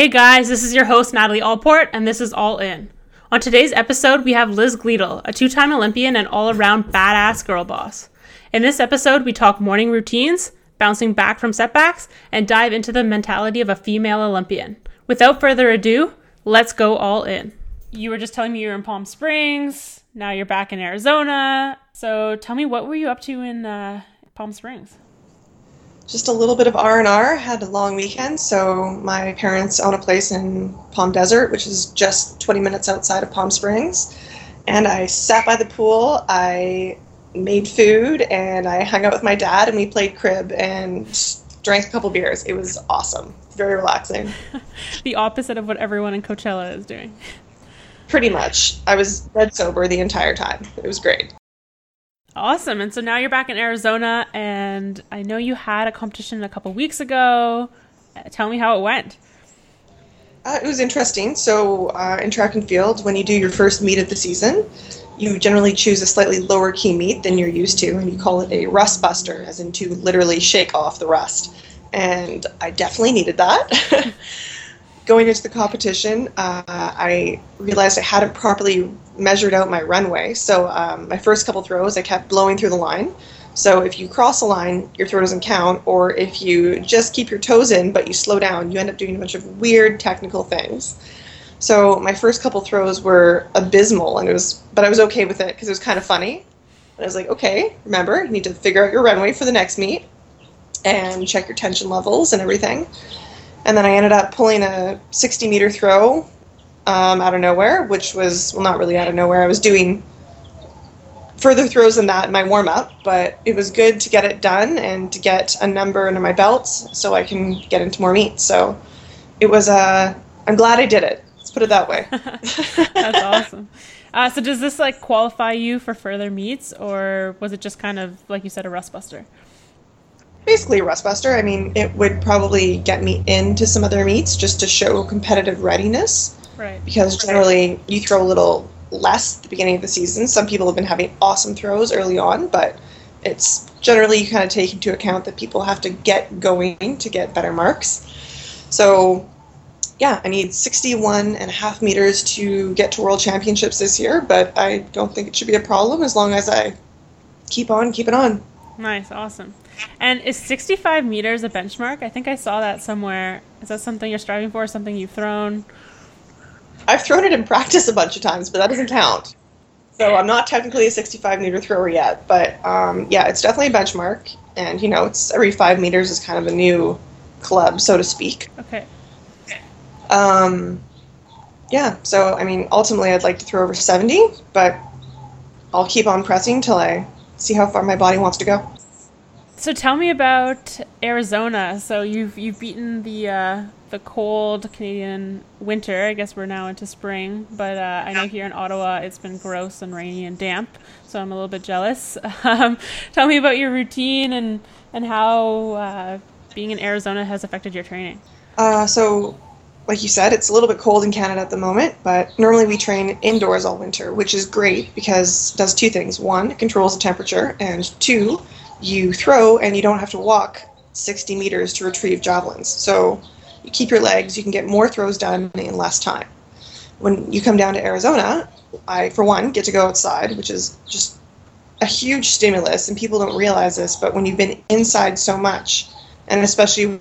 Hey guys, this is your host Natalie Allport, and this is All In. On today's episode, we have Liz Gleadle, a two time Olympian and all around badass girl boss. In this episode, we talk morning routines, bouncing back from setbacks, and dive into the mentality of a female Olympian. Without further ado, let's go all in. You were just telling me you were in Palm Springs, now you're back in Arizona. So tell me, what were you up to in uh, Palm Springs? Just a little bit of r&r had a long weekend so my parents own a place in palm desert which is just 20 minutes outside of palm springs. And i sat by the pool i made food and i hung out with my dad and we played crib and drank a couple beers. It was awesome. Very relaxing. The opposite of what everyone in coachella is doing. Pretty much. I was dead sober the entire time. It was great Awesome. And so now you're back in Arizona, and I know you had a competition a couple weeks ago. Uh, tell me how it went. Uh, it was interesting. So, uh, in track and field, when you do your first meet of the season, you generally choose a slightly lower key meet than you're used to, and you call it a rust buster, as in to literally shake off the rust. And I definitely needed that. going into the competition, uh, I realized I hadn't properly measured out my runway. So um, my first couple throws, I kept blowing through the line. So if you cross a line, your throw doesn't count, or if you just keep your toes in but you slow down, you end up doing a bunch of weird technical things. So my first couple throws were abysmal, and it was, but I was okay with it because it was kind of funny. And I was like, okay, remember, you need to figure out your runway for the next meet, and check your tension levels and everything. And then I ended up pulling a 60 meter throw um, out of nowhere, which was, well, not really out of nowhere. I was doing further throws than that in my warm up, but it was good to get it done and to get a number under my belt so I can get into more meets. So it was, uh, I'm glad I did it. Let's put it that way. That's awesome. Uh, so does this like qualify you for further meets, or was it just kind of like you said a rust buster? Basically a rust buster. I mean, it would probably get me into some other meets just to show competitive readiness. Right. Because generally you throw a little less at the beginning of the season. Some people have been having awesome throws early on, but it's generally you kind of take into account that people have to get going to get better marks. So, yeah, I need 61 and a half meters to get to World Championships this year, but I don't think it should be a problem as long as I keep on keeping on. Nice, awesome. And is 65 meters a benchmark? I think I saw that somewhere. Is that something you're striving for? Something you've thrown? I've thrown it in practice a bunch of times, but that doesn't count. So I'm not technically a 65 meter thrower yet, but um, yeah, it's definitely a benchmark. And you know, it's every five meters is kind of a new club, so to speak. Okay. Um, yeah. So I mean, ultimately, I'd like to throw over 70, but I'll keep on pressing until I see how far my body wants to go. So tell me about Arizona. So you've you've beaten the uh, the cold Canadian winter. I guess we're now into spring, but uh, I know here in Ottawa it's been gross and rainy and damp. So I'm a little bit jealous. Um, tell me about your routine and and how uh, being in Arizona has affected your training. Uh, so like you said, it's a little bit cold in Canada at the moment, but normally we train indoors all winter, which is great because it does two things. One, it controls the temperature, and two, you throw and you don't have to walk 60 meters to retrieve javelins. So you keep your legs, you can get more throws done in less time. When you come down to Arizona, I, for one, get to go outside, which is just a huge stimulus, and people don't realize this, but when you've been inside so much, and especially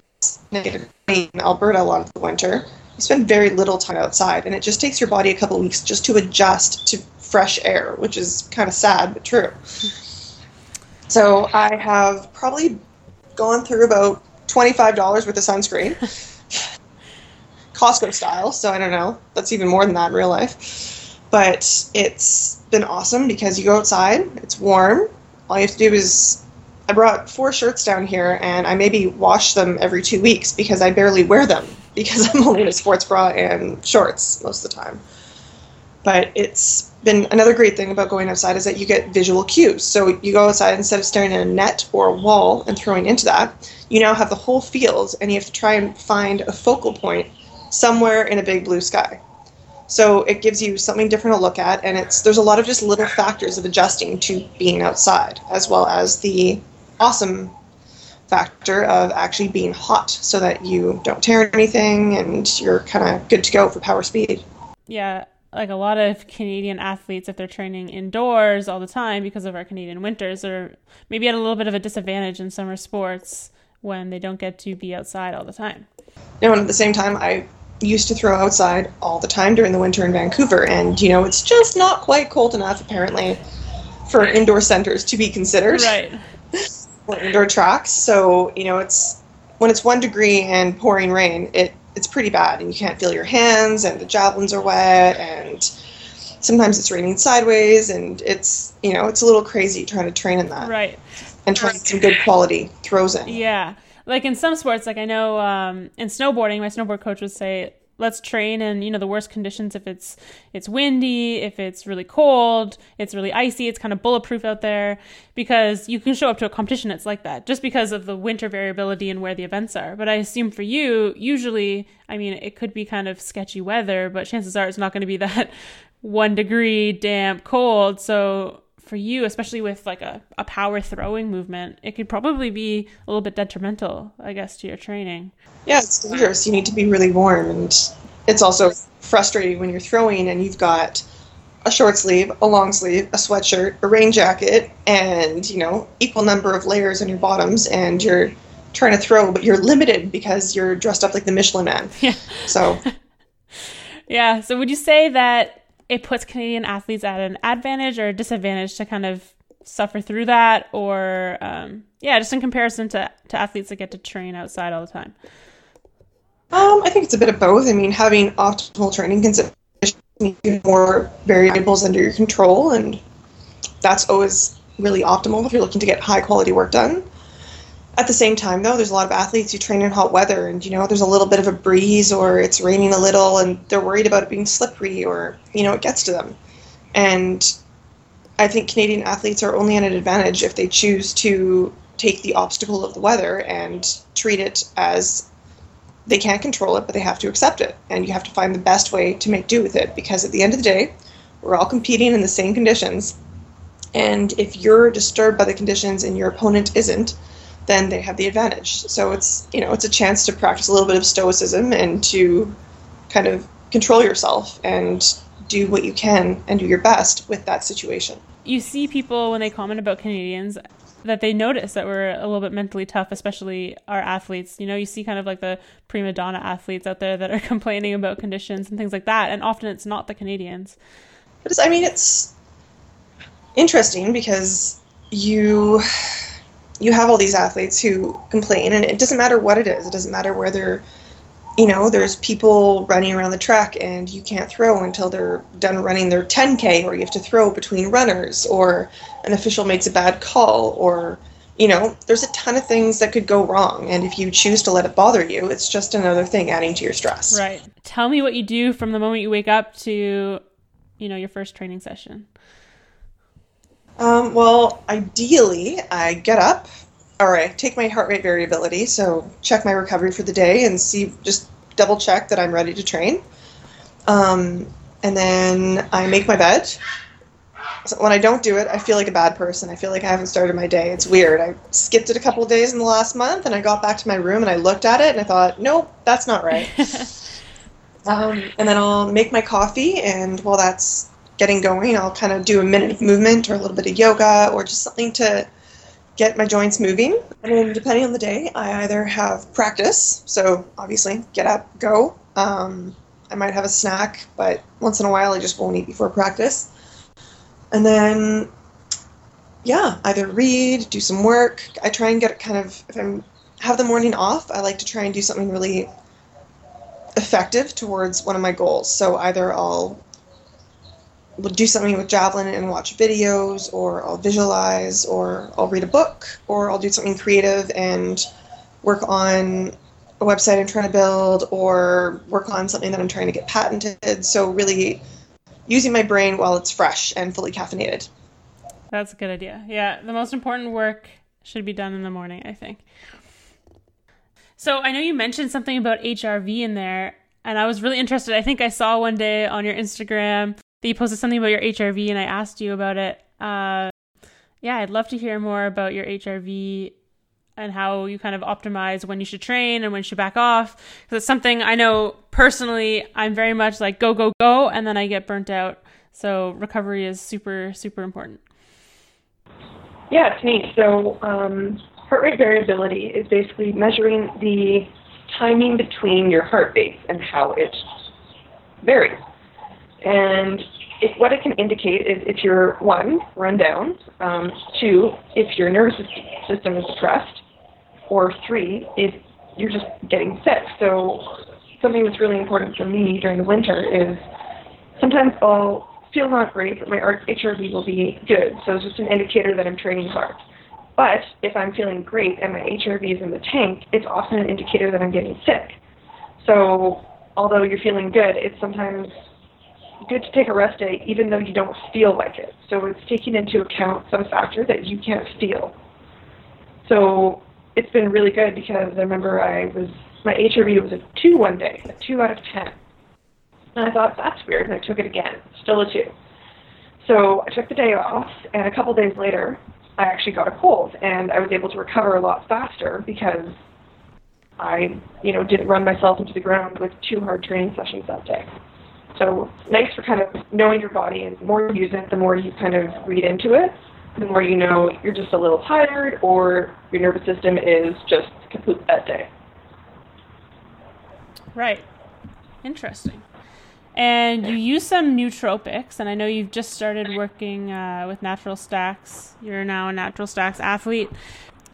in Alberta a lot of the winter, you spend very little time outside, and it just takes your body a couple of weeks just to adjust to fresh air, which is kind of sad but true. So I have probably gone through about $25 worth of sunscreen. Costco style, so I don't know. That's even more than that in real life. But it's been awesome because you go outside, it's warm. All you have to do is I brought four shirts down here and I maybe wash them every two weeks because I barely wear them because I'm only in a sports bra and shorts most of the time. But it's been another great thing about going outside is that you get visual cues. So you go outside instead of staring at a net or a wall and throwing into that, you now have the whole field and you have to try and find a focal point somewhere in a big blue sky. So it gives you something different to look at, and it's there's a lot of just little factors of adjusting to being outside, as well as the awesome factor of actually being hot so that you don't tear anything and you're kind of good to go for power speed. Yeah, like a lot of Canadian athletes, if they're training indoors all the time because of our Canadian winters, are maybe at a little bit of a disadvantage in summer sports when they don't get to be outside all the time. No, and at the same time, I used to throw outside all the time during the winter in Vancouver, and you know, it's just not quite cold enough apparently for indoor centers to be considered. Right. or indoor tracks. So, you know, it's when it's one degree and pouring rain, it it's pretty bad and you can't feel your hands and the javelins are wet and sometimes it's raining sideways and it's you know, it's a little crazy trying to train in that. Right. And trying some good quality throws in. Yeah like in some sports, like I know um, in snowboarding, my snowboard coach would say, let's train in you know the worst conditions. If it's it's windy if it's really cold it's really icy it's kind of bulletproof out there. Because you can show up to a competition it's like that just because of the winter variability and where the events are. But i assume for you usually i mean it could be kind of sketchy weather but chances are it's not going to be that one degree damp cold. So for you, especially with like a, a power throwing movement, it could probably be a little bit detrimental, I guess, to your training. Yeah, it's dangerous. You need to be really warm, and it's also frustrating when you're throwing and you've got a short sleeve, a long sleeve, a sweatshirt, a rain jacket, and you know equal number of layers on your bottoms, and you're trying to throw, but you're limited because you're dressed up like the Michelin Man. Yeah. So. yeah. So would you say that it puts Canadian athletes at an advantage or disadvantage to kind of suffer through that, or um, yeah, just in comparison to to athletes that get to train outside all the time? Um, I think it's a bit of both. I mean, having optimal training conditions more variables under your control, and that's always really optimal if you're looking to get high quality work done. At the same time, though, there's a lot of athletes who train in hot weather, and you know, there's a little bit of a breeze or it's raining a little, and they're worried about it being slippery, or you know, it gets to them. And I think Canadian athletes are only at an advantage if they choose to take the obstacle of the weather and treat it as they can't control it, but they have to accept it, and you have to find the best way to make do with it. Because at the end of the day, we're all competing in the same conditions, and if you're disturbed by the conditions and your opponent isn't, then they have the advantage. So it's you know it's a chance to practice a little bit of stoicism and to kind of control yourself and do what you can and do your best with that situation. You see people when they comment about Canadians that they notice that we're a little bit mentally tough, especially our athletes. You know, you see kind of like the prima donna athletes out there that are complaining about conditions and things like that, and often it's not the Canadians. But I mean, it's interesting because you you have all these athletes who complain, and it doesn't matter what it is. It doesn't matter whether, you know, there's people running around the track and you can't throw until they're done running their 10K, or you have to throw between runners, or an official makes a bad call, or, you know, there's a ton of things that could go wrong. And if you choose to let it bother you, it's just another thing adding to your stress. Right. Tell me what you do from the moment you wake up to, you know, your first training session. Um, well, ideally, I get up, or I take my heart rate variability, so check my recovery for the day and see, just double check that I'm ready to train. Um, and then I make my bed. So when I don't do it, I feel like a bad person. I feel like I haven't started my day. It's weird. I skipped it a couple of days in the last month, and I got back to my room and I looked at it and I thought, nope, that's not right. um, and then I'll make my coffee, and while that's getting going, I'll kind of do a minute of movement or a little bit of yoga or just something to get my joints moving. And then, depending on the day, I either have practice, so obviously get up, go. Um, I might have a snack, but once in a while I just won't eat before practice. And then, yeah, either read, do some work. I try and get kind of, if I'm have the morning off, I like to try and do something really effective towards one of my goals. So either I'll do something with Javelin and watch videos, or I'll visualize, or I'll read a book, or I'll do something creative and work on a website I'm trying to build, or work on something that I'm trying to get patented. So, really using my brain while it's fresh and fully caffeinated. That's a good idea. Yeah, the most important work should be done in the morning, I think. So, I know you mentioned something about HRV in there, and I was really interested. I think I saw one day on your Instagram that you posted something about your HRV and I asked you about it. Uh, yeah, I'd love to hear more about your HRV and how you kind of optimize when you should train and when you should back off. Because it's something I know personally, I'm very much like go, go, go, and then I get burnt out. So recovery is super, super important. Yeah, it's neat. So um, heart rate variability is basically measuring the timing between your heart beats and how it varies. And what it can indicate is if you're one, run down, um, two, if your nervous system is stressed, or three, if you're just getting sick. So something that's really important for me during the winter is sometimes I'll feel not great, but my HRV will be good. So it's just an indicator that I'm training hard. But if I'm feeling great and my HRV is in the tank, it's often an indicator that I'm getting sick. So although you're feeling good, it's sometimes good to take a rest day even though you don't feel like it. So it's taking into account some factor that you can't feel. So it's been really good because I remember I was my HRV was a two one day, a two out of ten. And I thought that's weird and I took it again, still a two. So I took the day off and a couple days later I actually got a cold and I was able to recover a lot faster because I, you know, didn't run myself into the ground with two hard training sessions that day. So nice for kind of knowing your body, and the more you use it, the more you kind of read into it, the more you know you're just a little tired or your nervous system is just complete that day. Right. Interesting. And you use some nootropics, and I know you've just started working uh, with Natural Stacks. You're now a Natural Stacks athlete.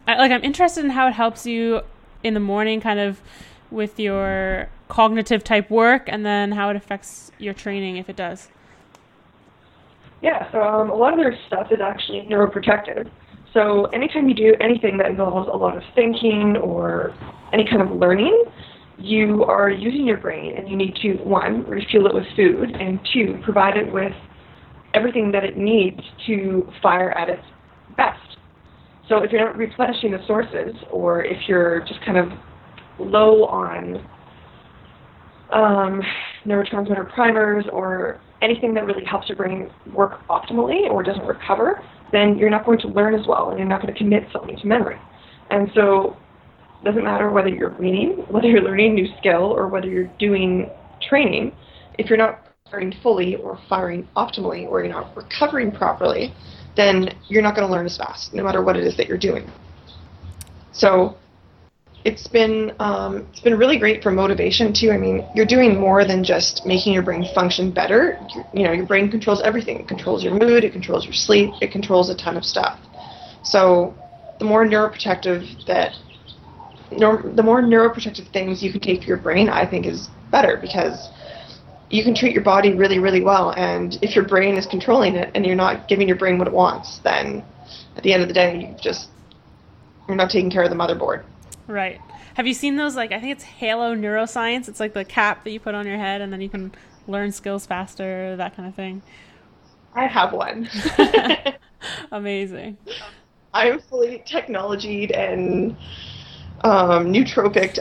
I, like, I'm interested in how it helps you in the morning, kind of with your cognitive type work and then how it affects your training if it does. Yeah, so um, a lot of their stuff is actually neuroprotective. So anytime you do anything that involves a lot of thinking or any kind of learning, you are using your brain and you need to, one, refuel it with food, and two, provide it with everything that it needs to fire at its best. So if you're not replenishing the sources, or if you're just kind of low on um, neurotransmitter primers or anything that really helps your brain work optimally or doesn't recover, then you're not going to learn as well and you're not going to commit something to memory. And so it doesn't matter whether you're reading, whether you're learning a new skill, or whether you're doing training, if you're not firing fully or firing optimally or you're not recovering properly, then you're not going to learn as fast, no matter what it is that you're doing. So it's been um, it's been really great for motivation too. I mean, you're doing more than just making your brain function better. You, you know, your brain controls everything. It controls your mood. It controls your sleep. It controls a ton of stuff. So, the more neuroprotective that the more neuroprotective things you can take for your brain, I think is better because you can treat your body really, really well. And if your brain is controlling it and you're not giving your brain what it wants, then at the end of the day, you just you're not taking care of the motherboard. Right. Have you seen those? Like, I think it's Halo Neuroscience. It's like the cap that you put on your head, and then you can learn skills faster, that kind of thing. I have one. Amazing. I'm fully technologied and um,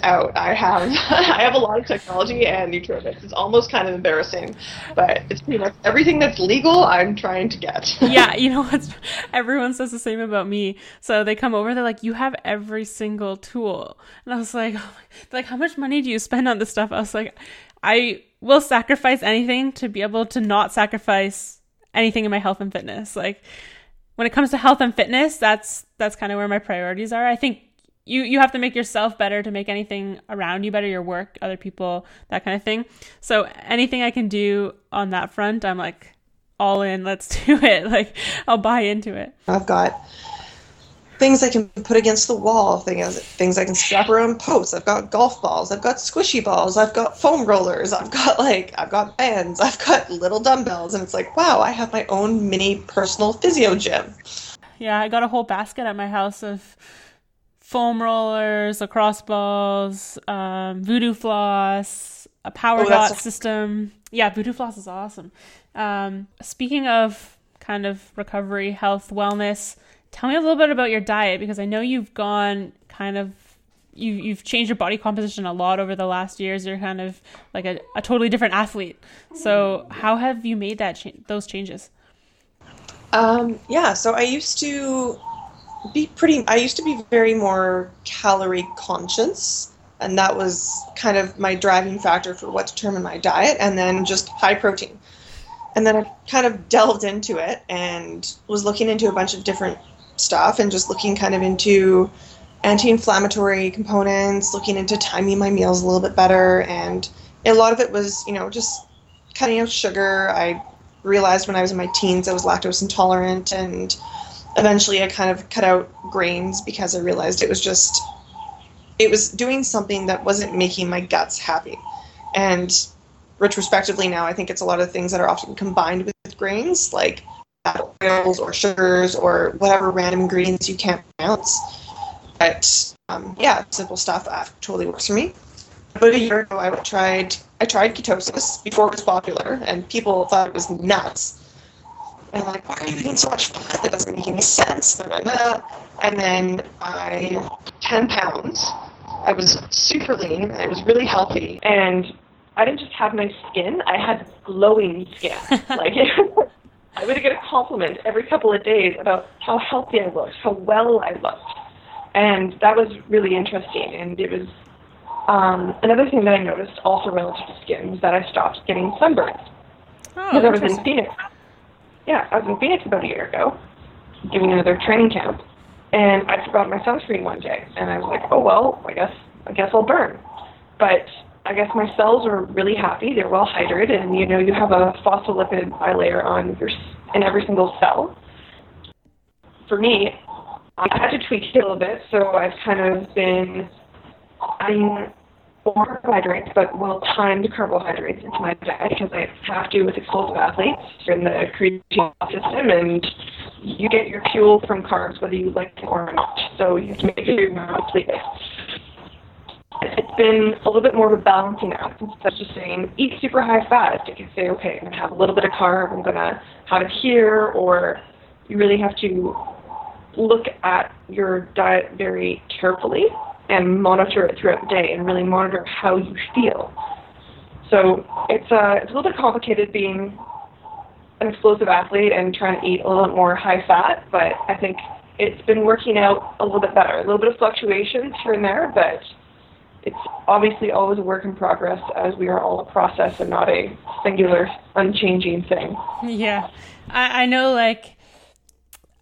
out. I have I have a lot of technology and nootropics. It's almost kind of embarrassing, but it's pretty much everything that's legal. I'm trying to get. yeah, you know what? Everyone says the same about me. So they come over, they're like, "You have every single tool," and I was like, oh "Like, how much money do you spend on this stuff?" I was like, "I will sacrifice anything to be able to not sacrifice anything in my health and fitness." Like when it comes to health and fitness, that's that's kind of where my priorities are. I think you you have to make yourself better to make anything around you better your work other people that kind of thing. So anything i can do on that front i'm like all in let's do it. Like i'll buy into it. I've got things i can put against the wall things things i can strap around posts. I've got golf balls. I've got squishy balls. I've got foam rollers. I've got like i've got bands. I've got little dumbbells. And it's like wow i have my own mini personal physio gym. Yeah i got a whole basket at my house of foam rollers, lacrosse balls, um, voodoo floss, a power oh, dot a- system. Yeah, voodoo floss is awesome. Um, speaking of kind of recovery, health, wellness, tell me a little bit about your diet because I know you've gone kind of you you've changed your body composition a lot over the last years. You're kind of like a, a totally different athlete. So how have you made that cha- those changes? Um, yeah, so I used to be pretty. I used to be very more calorie conscious, and that was kind of my driving factor for what determined my diet, and then just high protein. And then I kind of delved into it and was looking into a bunch of different stuff and just looking kind of into anti-inflammatory components, looking into timing my meals a little bit better, and a lot of it was, you know, just cutting out sugar. I realized when I was in my teens I was lactose intolerant, and eventually I kind of cut out grains because I realized it was just it was doing something that wasn't making my guts happy. And retrospectively now, I think it's a lot of things that are often combined with grains, like oils or sugars or whatever random ingredients you can't pronounce. But um, yeah, simple stuff uh, totally works for me. About a year ago, I tried I tried ketosis before it was popular, and people thought it was nuts. And I'm like, why are you eating so much fat? That doesn't make any sense. And then I 10 pounds. I was super lean. I was really healthy, and I didn't just have nice skin. I had glowing skin. like I would get a compliment every couple of days about how healthy I looked, how well I looked and that was really interesting. And it was um, another thing that I noticed, also relative to skin, was that I stopped getting sunburns Oh, because I was in. Phoenix. Yeah, I was in Phoenix about a year ago, doing another training camp, and I forgot my sunscreen one day, and I was like, oh well, I guess I guess I'll burn. But I guess my cells were really happy; they're well hydrated, and you know you have a phospholipid bilayer on your in every single cell. For me, I had to tweak it a little bit, so I've kind of been adding carbohydrates, but well-timed carbohydrates into my diet because I have to with explosive athletes in the creatine system, and you get your fuel from carbs whether you like it or not. So you have to make sure you're not sleeping. It's been a little bit more of a balancing act instead of just saying eat super high fat. You can say, okay, I'm gonna have a little bit of carb, I'm gonna have it here, or you really have to look at your diet very carefully and monitor it throughout the day and really monitor how you feel. So it's uh, it's a little bit complicated being an explosive athlete and trying to eat a little bit more high fat, but I think it's been working out a little bit better. A little bit of fluctuations here and there, but it's obviously always a work in progress as we are all a process and not a singular, unchanging thing. Yeah, I, I know. Like,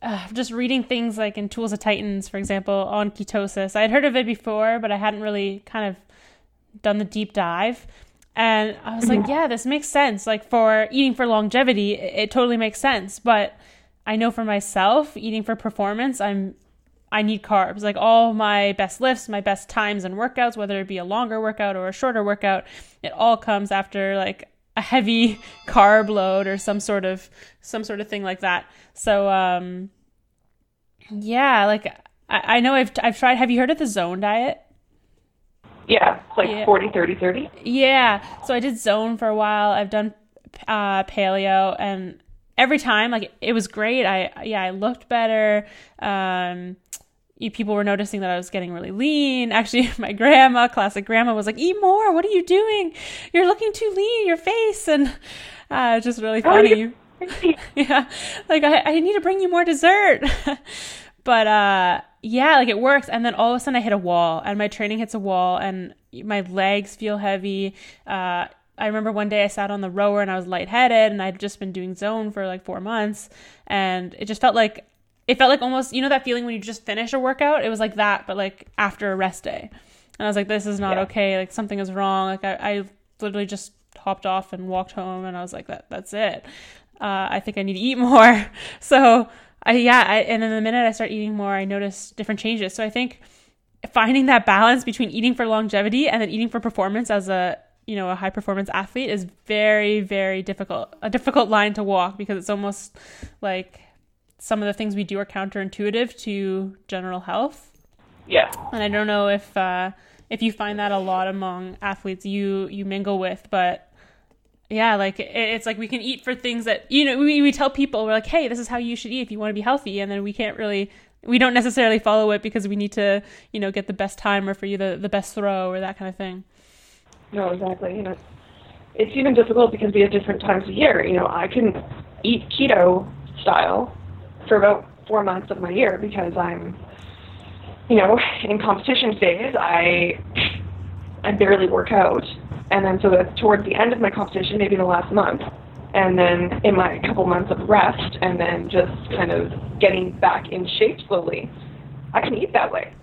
uh, just reading things like in Tools of Titans, for example, on ketosis. I'd heard of it before, but I hadn't really kind of done the deep dive. And I was like, yeah, this makes sense. Like for eating for longevity, it, it totally makes sense. But I know for myself, eating for performance, I'm I need carbs. Like all my best lifts, my best times and workouts, whether it be a longer workout or a shorter workout, it all comes after like a heavy carb load or some sort of some sort of thing like that. So um yeah, like I, I know I've I've tried have you heard of the zone diet? Yeah, it's like Yeah. forty, thirty, thirty. Yeah. So I did zone for a while. I've done uh, paleo, and every time, like, it was great. I yeah, I looked better. Um, people were noticing that I was getting really lean. Actually, my grandma, classic grandma, was like, "Eat more. What are you doing? You're looking too lean. Your face." And uh, it's just really Oh, funny. you- yeah like I, I need to bring you more dessert but uh yeah like it works and then all of a sudden i hit a wall and my training hits a wall and my legs feel heavy uh I remember one day I sat on the rower and I was lightheaded and I'd just been doing zone for like four months and it just felt like it felt like almost you know that feeling when you just finish a workout it was like that but like after a rest day and I was like this is not Yeah. okay like something is wrong like I, I literally just hopped off and walked home and I was like that that's it uh, I think I need to eat more. So I yeah, I, and then the minute I start eating more, I notice different changes. So I think finding that balance between eating for longevity and then eating for performance as a you know a high performance athlete is very very difficult. A difficult line to walk because it's almost like some of the things we do are counterintuitive to general health. Yeah. And I don't know if uh, if you find that a lot among athletes you you mingle with, but yeah, like it, it's like we can eat for things that you know we we tell people we're like, hey, this is how you should eat if you want to be healthy, and then we can't really we don't necessarily follow it because we need to you know get the best time or for you the the best throw or that kind of thing. No, exactly. You know, it's even difficult because we have different times of year. You know, I can eat keto style for about four months of my year because I'm, you know, in competition phase. I I barely work out, and then so that's towards the end of my competition, maybe the last month, and then in my couple months of rest, and then just kind of getting back in shape slowly. I can eat that way.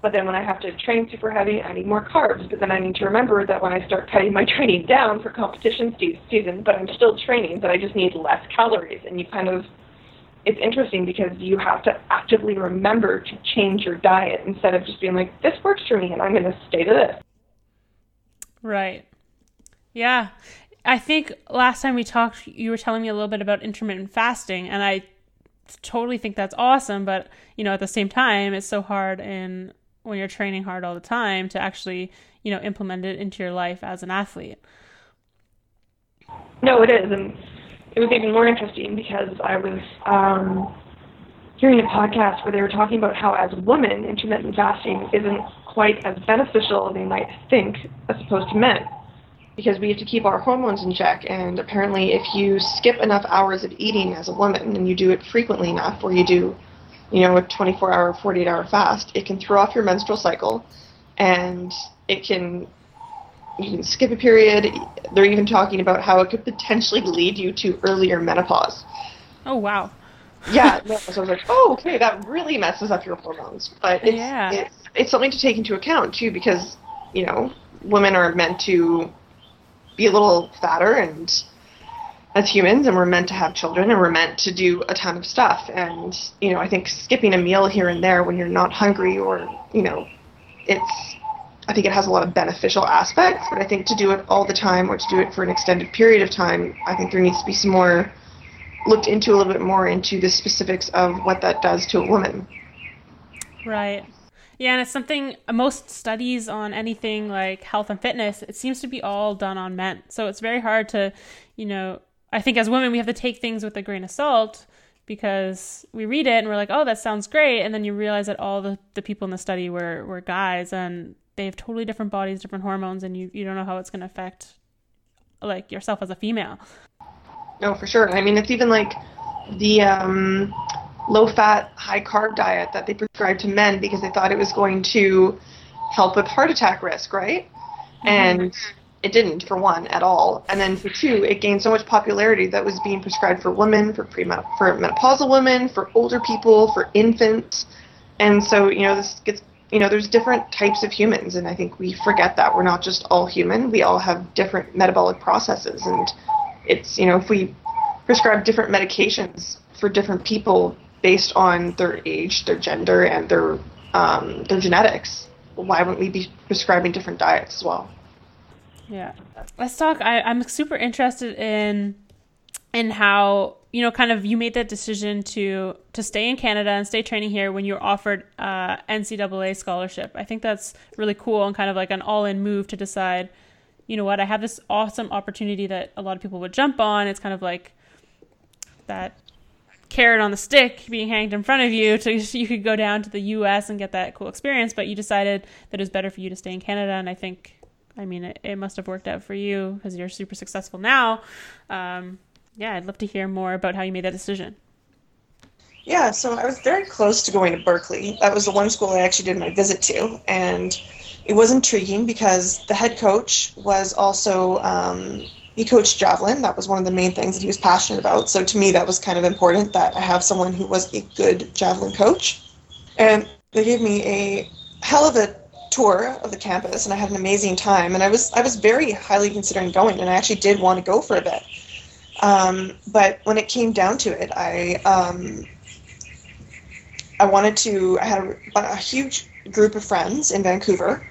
But then when I have to train super heavy, I need more carbs. But then I need to remember that when I start cutting my training down for competition season, but I'm still training, that I just need less calories. And you kind of, it's interesting because you have to actively remember to change your diet instead of just being like, this works for me and I'm going to stay to this. Right. Yeah. I think last time we talked, you were telling me a little bit about intermittent fasting, and I totally think that's awesome. But, you know, at the same time, it's so hard in when you're training hard all the time to actually, you know, implement it into your life as an athlete. No, it is, and it was even more interesting because I was um, hearing a podcast where they were talking about how, as women, intermittent fasting isn't quite as beneficial as they might think as opposed to men. Because we have to keep our hormones in check, and apparently, if you skip enough hours of eating as a woman and you do it frequently enough, or you do you know, a 24 hour, 48 hour fast, it can throw off your menstrual cycle and it can you can skip a period. They're even talking about how it could potentially lead you to earlier menopause. Oh wow. yeah, no, so I was like, oh, okay, that really messes up your hormones. But it's, yeah. it's it's something to take into account too, because you know women are meant to be a little fatter and as humans and we're meant to have children and we're meant to do a ton of stuff and you know i think skipping a meal here and there when you're not hungry or you know it's i think it has a lot of beneficial aspects but i think to do it all the time or to do it for an extended period of time i think there needs to be some more looked into a little bit more into the specifics of what that does to a woman. Right. Yeah, and it's something most studies on anything like health and fitness, it seems to be all done on men. So it's very hard to, you know, I think as women we have to take things with a grain of salt because we read it and we're like, oh, that sounds great, and then you realize that all the, the people in the study were were guys and they have totally different bodies, different hormones, and you you don't know how it's going to affect like yourself as a female. No, for sure. I mean, it's even like the um, low fat, high carb diet that they prescribed to men because they thought it was going to help with heart attack risk, right? Mm-hmm. And it didn't for one at all, and then for two, it gained so much popularity that was being prescribed for women, for pre for menopausal women, for older people, for infants, and so you know this gets you know there's different types of humans, and I think we forget that we're not just all human. We all have different metabolic processes, and it's you know if we prescribe different medications for different people based on their age, their gender, and their um, their genetics, why wouldn't we be prescribing different diets as well? Yeah. Let's talk. I, I'm super interested in in how you know kind of you made that decision to to stay in Canada and stay training here when you were offered uh, NCAA scholarship. I think that's really cool and kind of like an all in move to decide. You know what? I have this awesome opportunity that a lot of people would jump on. It's kind of like that carrot on the stick being hanged in front of you so you could go down to the US and get that cool experience but you decided that it was better for you to stay in Canada and I think I mean, it, it must have worked out for you because you're super successful now. Um, yeah, I'd love to hear more about how you made that decision. Yeah, so I was very close to going to Berkeley. That was the one school I actually did my visit to, and it was intriguing because the head coach was also um, he coached javelin. That was one of the main things that he was passionate about. So to me, that was kind of important that I have someone who was a good javelin coach, and they gave me a hell of a tour of the campus, and I had an amazing time. And I was I was very highly considering going, and I actually did want to go for a bit. Um, but when it came down to it, I um, I wanted to. I had a, a huge group of friends in Vancouver,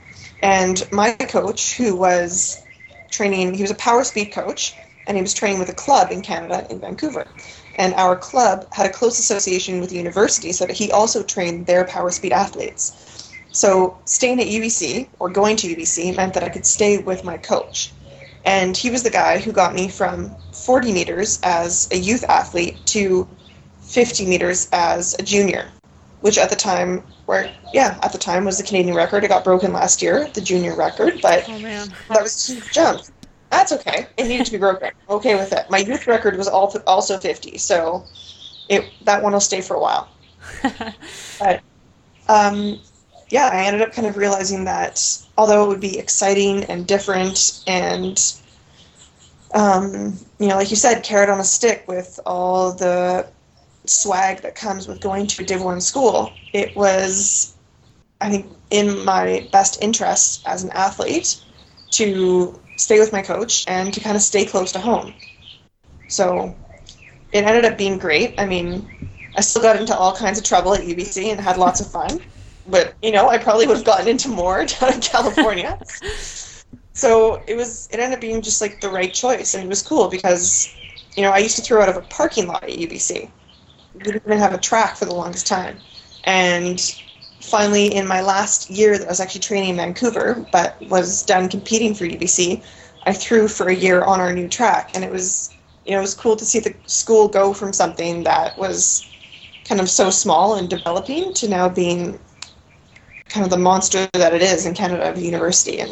and my coach, who was training, he was a power speed coach, and he was training with a club in Canada in Vancouver. And our club had a close association with the university, so that he also trained their power speed athletes. So staying at UBC or going to UBC meant that I could stay with my coach. And he was the guy who got me from 40 meters as a youth athlete to 50 meters as a junior, which at the time, yeah, at the time was the Canadian record. It got broken last year, the junior record, but oh, that was a huge jump. That's okay. It needed to be broken. okay with it. My youth record was also 50, so it that one will stay for a while. but um, yeah, I ended up kind of realizing that although it would be exciting and different and um, you know, like you said, carrot on a stick with all the swag that comes with going to a Div 1 school, it was, I think, in my best interest as an athlete to stay with my coach and to kind of stay close to home. So it ended up being great. I mean, I still got into all kinds of trouble at UBC and had lots of fun. But, you know, I probably would have gotten into more down in California. so it was it ended up being just like the right choice and it was cool because you know i used to throw out of a parking lot at ubc we didn't even have a track for the longest time. And finally in my last year that i was actually training in vancouver but was done competing for ubc i threw for a year on our new track. And it was you know it was cool to see the school go from something that was kind of so small and developing to now being kind of the monster that it is in canada of university and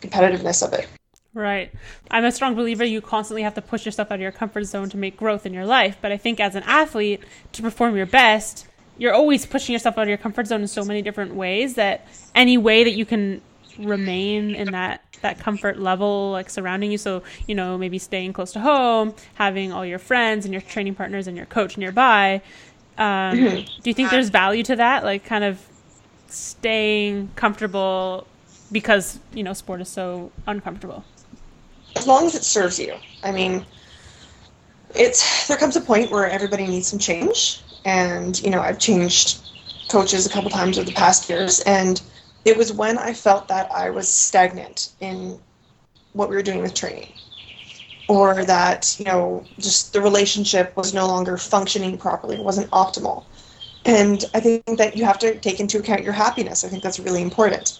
competitiveness of it. Right. I'm a strong believer you constantly have to push yourself out of your comfort zone to make growth in your life. But I think as an athlete, to perform your best, you're always pushing yourself out of your comfort zone in so many different ways that any way that you can remain in that that comfort level like surrounding you so you know maybe staying close to home having all your friends and your training partners and your coach nearby um, mm-hmm. do you think there's value to that like kind of staying comfortable because you know sport is so uncomfortable. As long as it serves you. I mean it's there comes a point where everybody needs some change. And you know i've changed coaches a couple times over the past years. And it was when i felt that i was stagnant in what we were doing with training. Or that you know just the relationship was no longer functioning properly. It wasn't optimal and i think that you have to take into account your happiness. I think that's really important.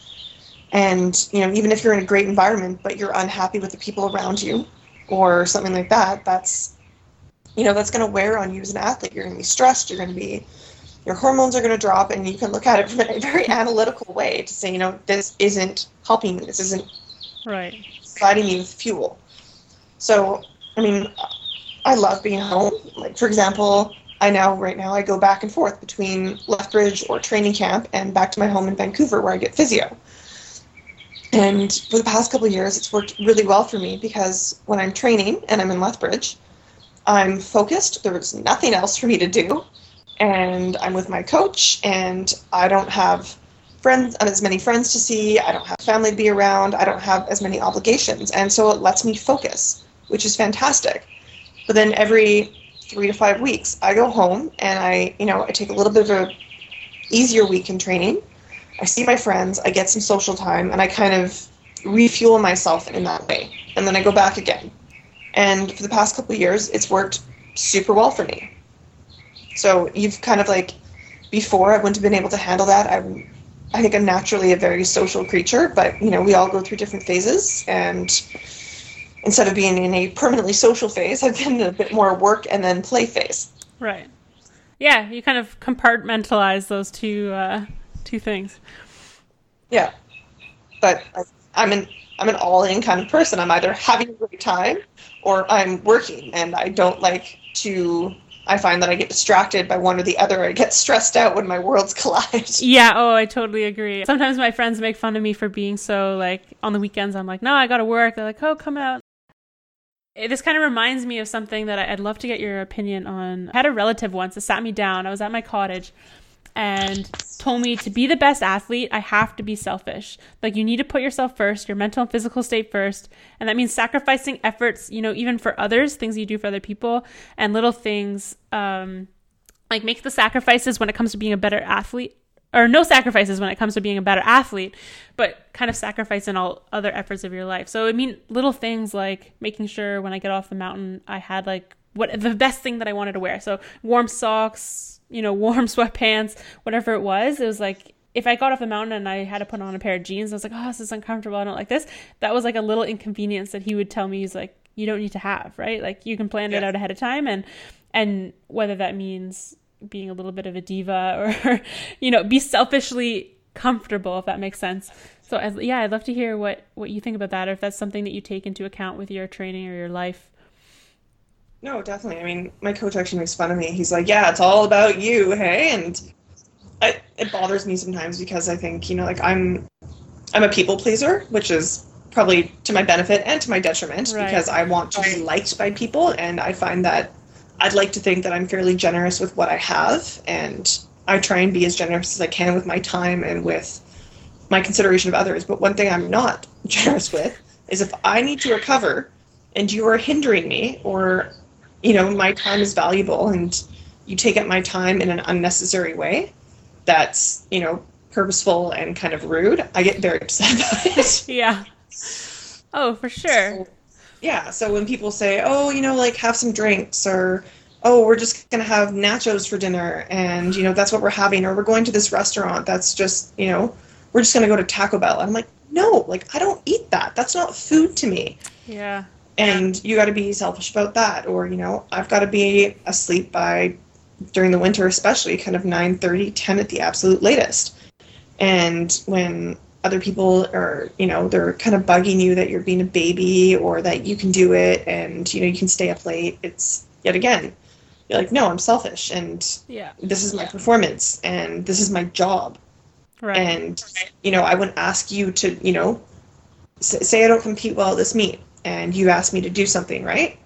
And you know even if you're in a great environment but you're unhappy with the people around you or something like that that's you know that's going to wear on you as an athlete. You're going to be stressed. You're going to be your hormones are going to drop and you can look at it from a very analytical way to say you know this isn't helping me. This isn't right. providing me with fuel. So i mean i love being home. Like for example i now right now i go back and forth between lethbridge or training camp and back to my home in vancouver where i get physio and for the past couple years, it's worked really well for me because when I'm training and I'm in Lethbridge, I'm focused. There's nothing else for me to do. And I'm with my coach, and I don't have friends, uh, as many friends to see. I don't have family to be around. I don't have as many obligations. And so it lets me focus, which is fantastic. But then every three to five weeks, I go home and I, you know, I take a little bit of a easier week in training I see my friends, I get some social time, and I kind of refuel myself in that way. And then I go back again. And for the past couple years, it's worked super well for me. So you've kind of like, before I wouldn't have been able to handle that. I'm, I think I'm naturally a very social creature, but you know, we all go through different phases. And instead of being in a permanently social phase, I've been in a bit more work and then play phase. Right. Yeah, you kind of compartmentalize those two uh, two things. Yeah, but I'm an I'm an all in kind of person. I'm either having a great time or I'm working, and I don't like to. I find that I get distracted by one or the other. I get stressed out when my worlds collide. Yeah, oh, I totally agree. Sometimes my friends make fun of me for being so like on the weekends. I'm like, no, I got to work. They're like, oh, come out. This kind of reminds me of something that I'd love to get your opinion on. I had a relative once that sat me down. I was at my cottage and told me to be the best athlete, I have to be selfish. Like you need to put yourself first, your mental and physical state first. And that means sacrificing efforts, you know, even for others, things you do for other people, and little things, um, like make the sacrifices when it comes to being a better athlete. Or no sacrifices when it comes to being a better athlete, but kind of sacrifice in all other efforts of your life. So I mean little things like making sure when I get off the mountain I had like what the best thing that I wanted to wear. So warm socks, you know, warm sweatpants, whatever it was. It was like if I got off the mountain and I had to put on a pair of jeans, I was like, oh, this is uncomfortable. I don't like this. That was like a little inconvenience that he would tell me. He's like, you don't need to have, right? Like you can plan yeah. it out ahead of time, and and whether that means being a little bit of a diva or you know, be selfishly comfortable, if that makes sense. So as, yeah, I'd love to hear what what you think about that, or if that's something that you take into account with your training or your life. No, definitely. I mean, my coach actually makes fun of me. He's like, "Yeah, it's all about you, hey?" And I, it bothers me sometimes because I think you know, like I'm, I'm a people pleaser, which is probably to my benefit and to my detriment Right. because I want to be liked by people, and I find that I'd like to think that I'm fairly generous with what I have, and I try and be as generous as I can with my time and with my consideration of others. But one thing I'm not generous with is if I need to recover and you are hindering me or you know my time is valuable and you take up my time in an unnecessary way that's you know purposeful and kind of rude i get very upset about it Yeah. Oh, for sure. Yeah so when people say oh you know like have some drinks or oh we're just gonna have nachos for dinner and you know that's what we're having or we're going to this restaurant that's just you know we're just gonna go to taco bell i'm like no like i don't eat that that's not food to me Yeah. and you got to be selfish about that or you know i've got to be asleep by during the winter especially kind of 9 30 10 at the absolute latest and when other people are you know they're kind of bugging you that you're being a baby or that you can do it and you know you can stay up late. It's yet again you're like no i'm selfish and Yeah. this is my performance and this is my job. Right. and you know i wouldn't ask you to you know say i don't compete well at this meet and you asked me to do something right?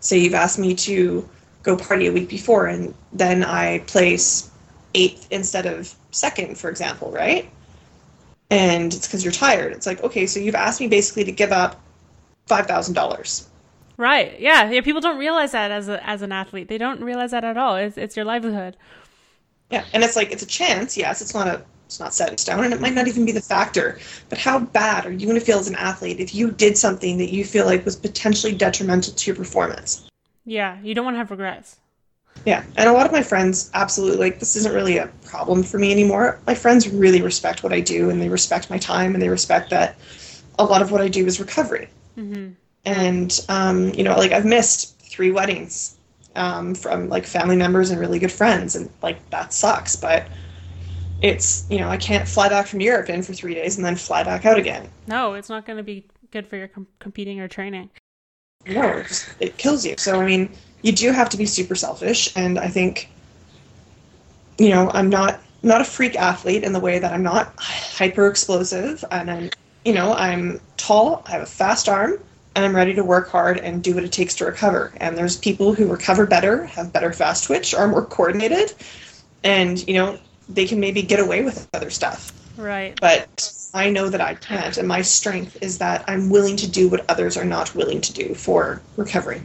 Say you've asked me to go party a week before and then i place eighth instead of second for example right and it's because you're tired it's like okay so you've asked me basically to give up $5000 Right. Yeah. Yeah. People don't realize that as a as an athlete. They don't realize that at all. It's it's your livelihood. Yeah, and it's like it's a chance. Yes, it's not a it's not set in stone, and it might not even be the factor. But how bad are you going to feel as an athlete if you did something that you feel like was potentially detrimental to your performance? Yeah. You don't want to have regrets. Yeah, and a lot of my friends absolutely like this isn't really a problem for me anymore. My friends really respect what I do, and they respect my time, and they respect that a lot of what I do is recovery. hmm and um, you know like i've missed three weddings um, from like family members and really good friends and like that sucks but it's you know i can't fly back from europe in for three days and then fly back out again No, it's not going to be good for your com- competing or training. No it, just, it kills you. So i mean you do have to be super selfish and i think you know i'm not not a freak athlete in the way that i'm not hyper explosive and i'm you know i'm tall i have a fast arm and i'm ready to work hard and do what it takes to recover. And there's people who recover better have better fast twitch are more coordinated and you know they can maybe get away with other stuff. Right. but I know that I can't, and my strength is that I'm willing to do what others are not willing to do for recovery.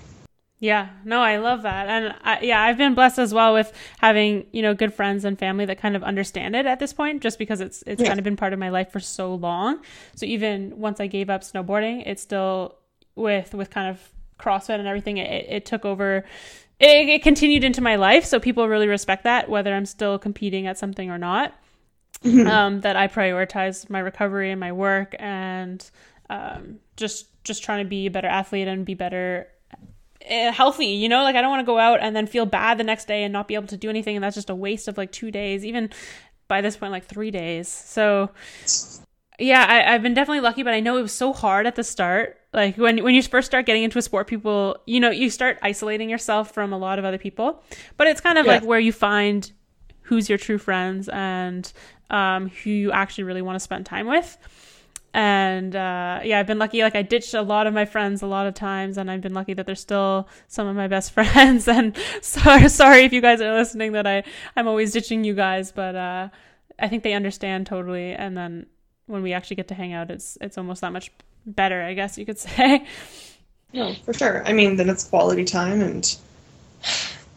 Yeah, no, I love that. And I, yeah, I've been blessed as well with having, you know, good friends and family that kind of understand it at this point just because it's it's Yeah. kind of been part of my life for so long. So even once I gave up snowboarding, it's still with with kind of CrossFit and everything, it, it took over it, it continued into my life, so people really respect that whether I'm still competing at something or not. Um, that I prioritize my recovery and my work and um, just just trying to be a better athlete and be better uh, healthy you know? Like i don't want to go out and then feel bad the next day and not be able to do anything and that's just a waste of like two days even by this point like three days. So yeah I, i've been definitely lucky but i know it was so hard at the start. Like when, when you first start getting into a sport people you know you start isolating yourself from a lot of other people but it's kind of Yeah. like where you find who's your true friends and um, who you actually really want to spend time with. And uh, yeah i've been lucky like i ditched a lot of my friends a lot of times and i've been lucky that they're still some of my best friends. And sorry sorry if you guys are listening that i i'm always ditching you guys but uh, i think they understand totally. And then when we actually get to hang out it's it's almost that much better i guess you could say. No, for sure. I mean, then it's quality time, and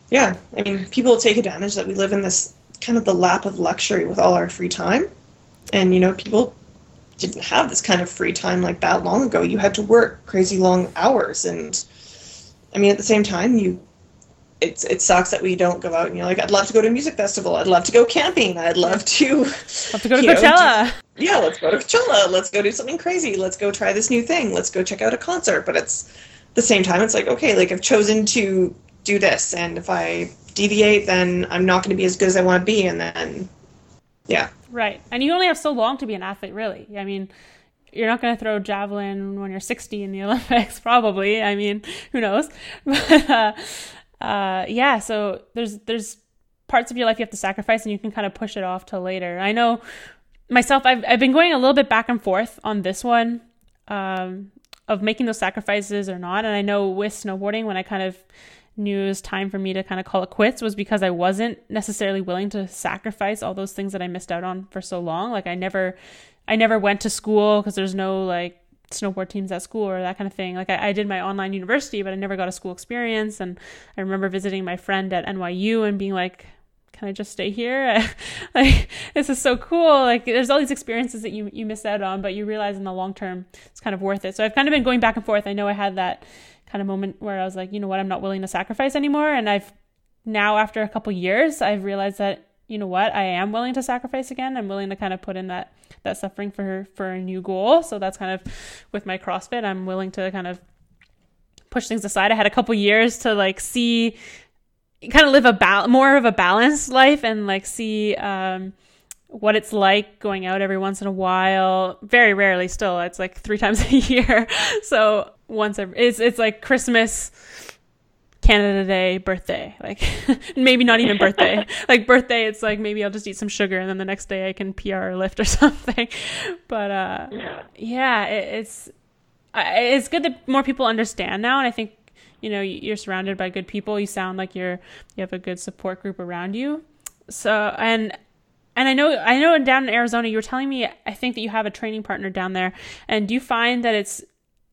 yeah, I mean, people take advantage that we live in this kind of the lap of luxury with all our free time, and you know, people didn't have this kind of free time like that long ago. You had to work crazy long hours, and I mean, at the same time, you. It's, it sucks that we don't go out and you're like I'd love to go to a music festival I'd love to go camping I'd love to have to go to you know, coachella yeah, let's go to Coachella. Let's go do something crazy. Let's go try this new thing. Let's go check out a concert. But it's the same time, it's like, okay, like I've chosen to do this. And if I deviate, then I'm not going to be as good as I want to be. And then, yeah. Right. And you only have so long to be an athlete, really. I mean, you're not going to throw javelin when you're 60 in the Olympics, probably. I mean, who knows? But uh, uh, yeah, so there's there's parts of your life you have to sacrifice, and you can kind of push it off till later. I know myself, I've I've been going a little bit back and forth on this one. Um, of making those sacrifices or not. And I know with snowboarding, when I kind of knew it was time for me to kind of call it quits was because I wasn't necessarily willing to sacrifice all those things that I missed out on for so long. Like I never, I never went to school because there's no like snowboard teams at school or that kind of thing. Like I, I, did my online university, but I never got a school experience. And I remember visiting my friend at NYU and being like, can I just stay here? like this is so cool. Like there's all these experiences that you you miss out on, but you realize in the long term it's kind of worth it. So I've kind of been going back and forth. I know I had that kind of moment where I was like, you know what, I'm not willing to sacrifice anymore. And I've now after a couple years, I've realized that you know what, I am willing to sacrifice again. I'm willing to kind of put in that that suffering for for a new goal. So that's kind of with my CrossFit, I'm willing to kind of push things aside. I had a couple years to like see kind of live a more of a balanced life and like see um, what it's like going out every once in a while. Very rarely, still, it's like three times a year. So once every, it's it's like Christmas, Canada Day, birthday. Like maybe not even birthday. like birthday, it's like maybe I'll just eat some sugar and then the next day I can PR or lift or something. But uh, yeah, yeah it, it's it's good that more people understand now, and I think you know you're surrounded by good people you sound like you're you have a good support group around you so and and I know I know down in Arizona you were telling me I think that you have a training partner down there and do you find that it's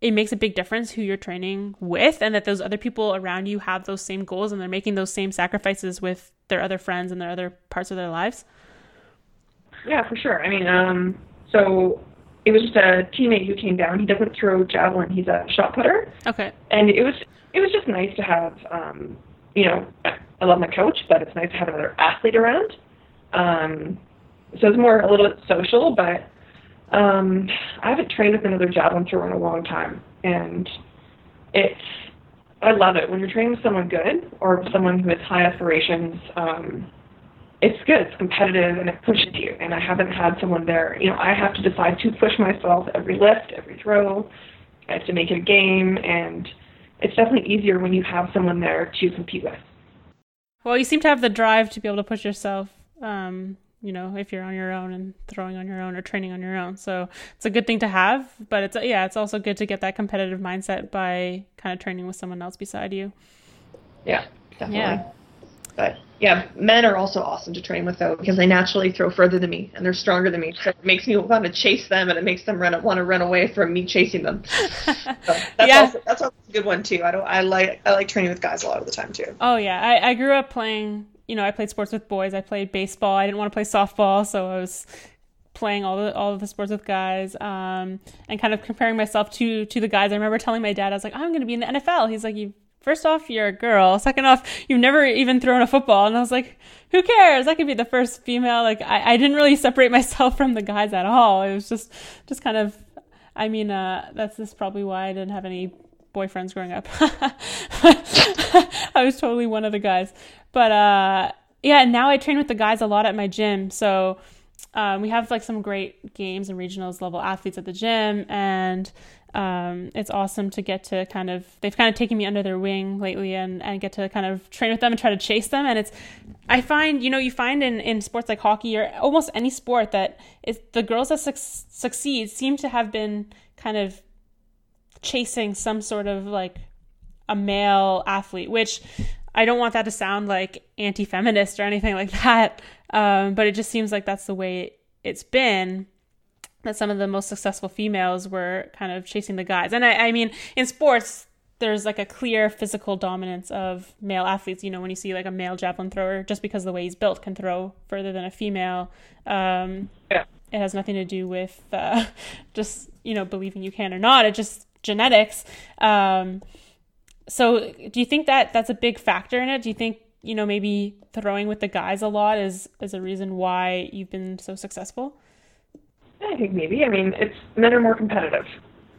it makes a big difference who you're training with and that those other people around you have those same goals and they're making those same sacrifices with their other friends and their other parts of their lives? Yeah for sure. I mean um so it was just a teammate who came down. He doesn't throw javelin. He's a shot putter. Okay. And it was it was just nice to have, um, you know, I love my coach, but it's nice to have another athlete around. Um, so it's more a little bit social, but um, I haven't trained with another javelin thrower in a long time, and it's I love it when you're training with someone good or someone who has high aspirations. Um, it's good, it's competitive, and it pushes you. And I haven't had someone there. You know, I have to decide to push myself every lift, every throw. I have to make it a game, and it's definitely easier when you have someone there to compete with. Well, you seem to have the drive to be able to push yourself. Um, you know, if you're on your own and throwing on your own or training on your own, so it's a good thing to have. But it's yeah, it's also good to get that competitive mindset by kind of training with someone else beside you. Yeah, definitely. Yeah. But yeah, men are also awesome to train with though because they naturally throw further than me and they're stronger than me. So it makes me want to chase them and it makes them run want to run away from me chasing them. So that's yeah. also that's also a good one too. I don't I like I like training with guys a lot of the time too. Oh yeah, I, I grew up playing. You know, I played sports with boys. I played baseball. I didn't want to play softball, so I was playing all the all of the sports with guys um, and kind of comparing myself to to the guys. I remember telling my dad, I was like, I'm going to be in the NFL. He's like, you first off, you're a girl. Second off, you've never even thrown a football. And I was like, who cares? I could be the first female. Like, I, I didn't really separate myself from the guys at all. It was just, just kind of, I mean, uh, that's just probably why I didn't have any boyfriends growing up. I was totally one of the guys. But, uh, yeah, now I train with the guys a lot at my gym. So, um, we have like some great games and regionals level athletes at the gym and um, it's awesome to get to kind of they've kind of taken me under their wing lately and, and get to kind of train with them and try to chase them and it's i find you know you find in, in sports like hockey or almost any sport that is the girls that su- succeed seem to have been kind of chasing some sort of like a male athlete which i don't want that to sound like anti-feminist or anything like that um, but it just seems like that's the way it's been that some of the most successful females were kind of chasing the guys. And I, I mean, in sports, there's like a clear physical dominance of male athletes. You know, when you see like a male javelin thrower, just because the way he's built can throw further than a female. Um, yeah. It has nothing to do with uh, just, you know, believing you can or not. It just genetics. Um, so do you think that that's a big factor in it? Do you think, you know, maybe throwing with the guys a lot is, is a reason why you've been so successful? I think maybe. I mean, it's men are more competitive.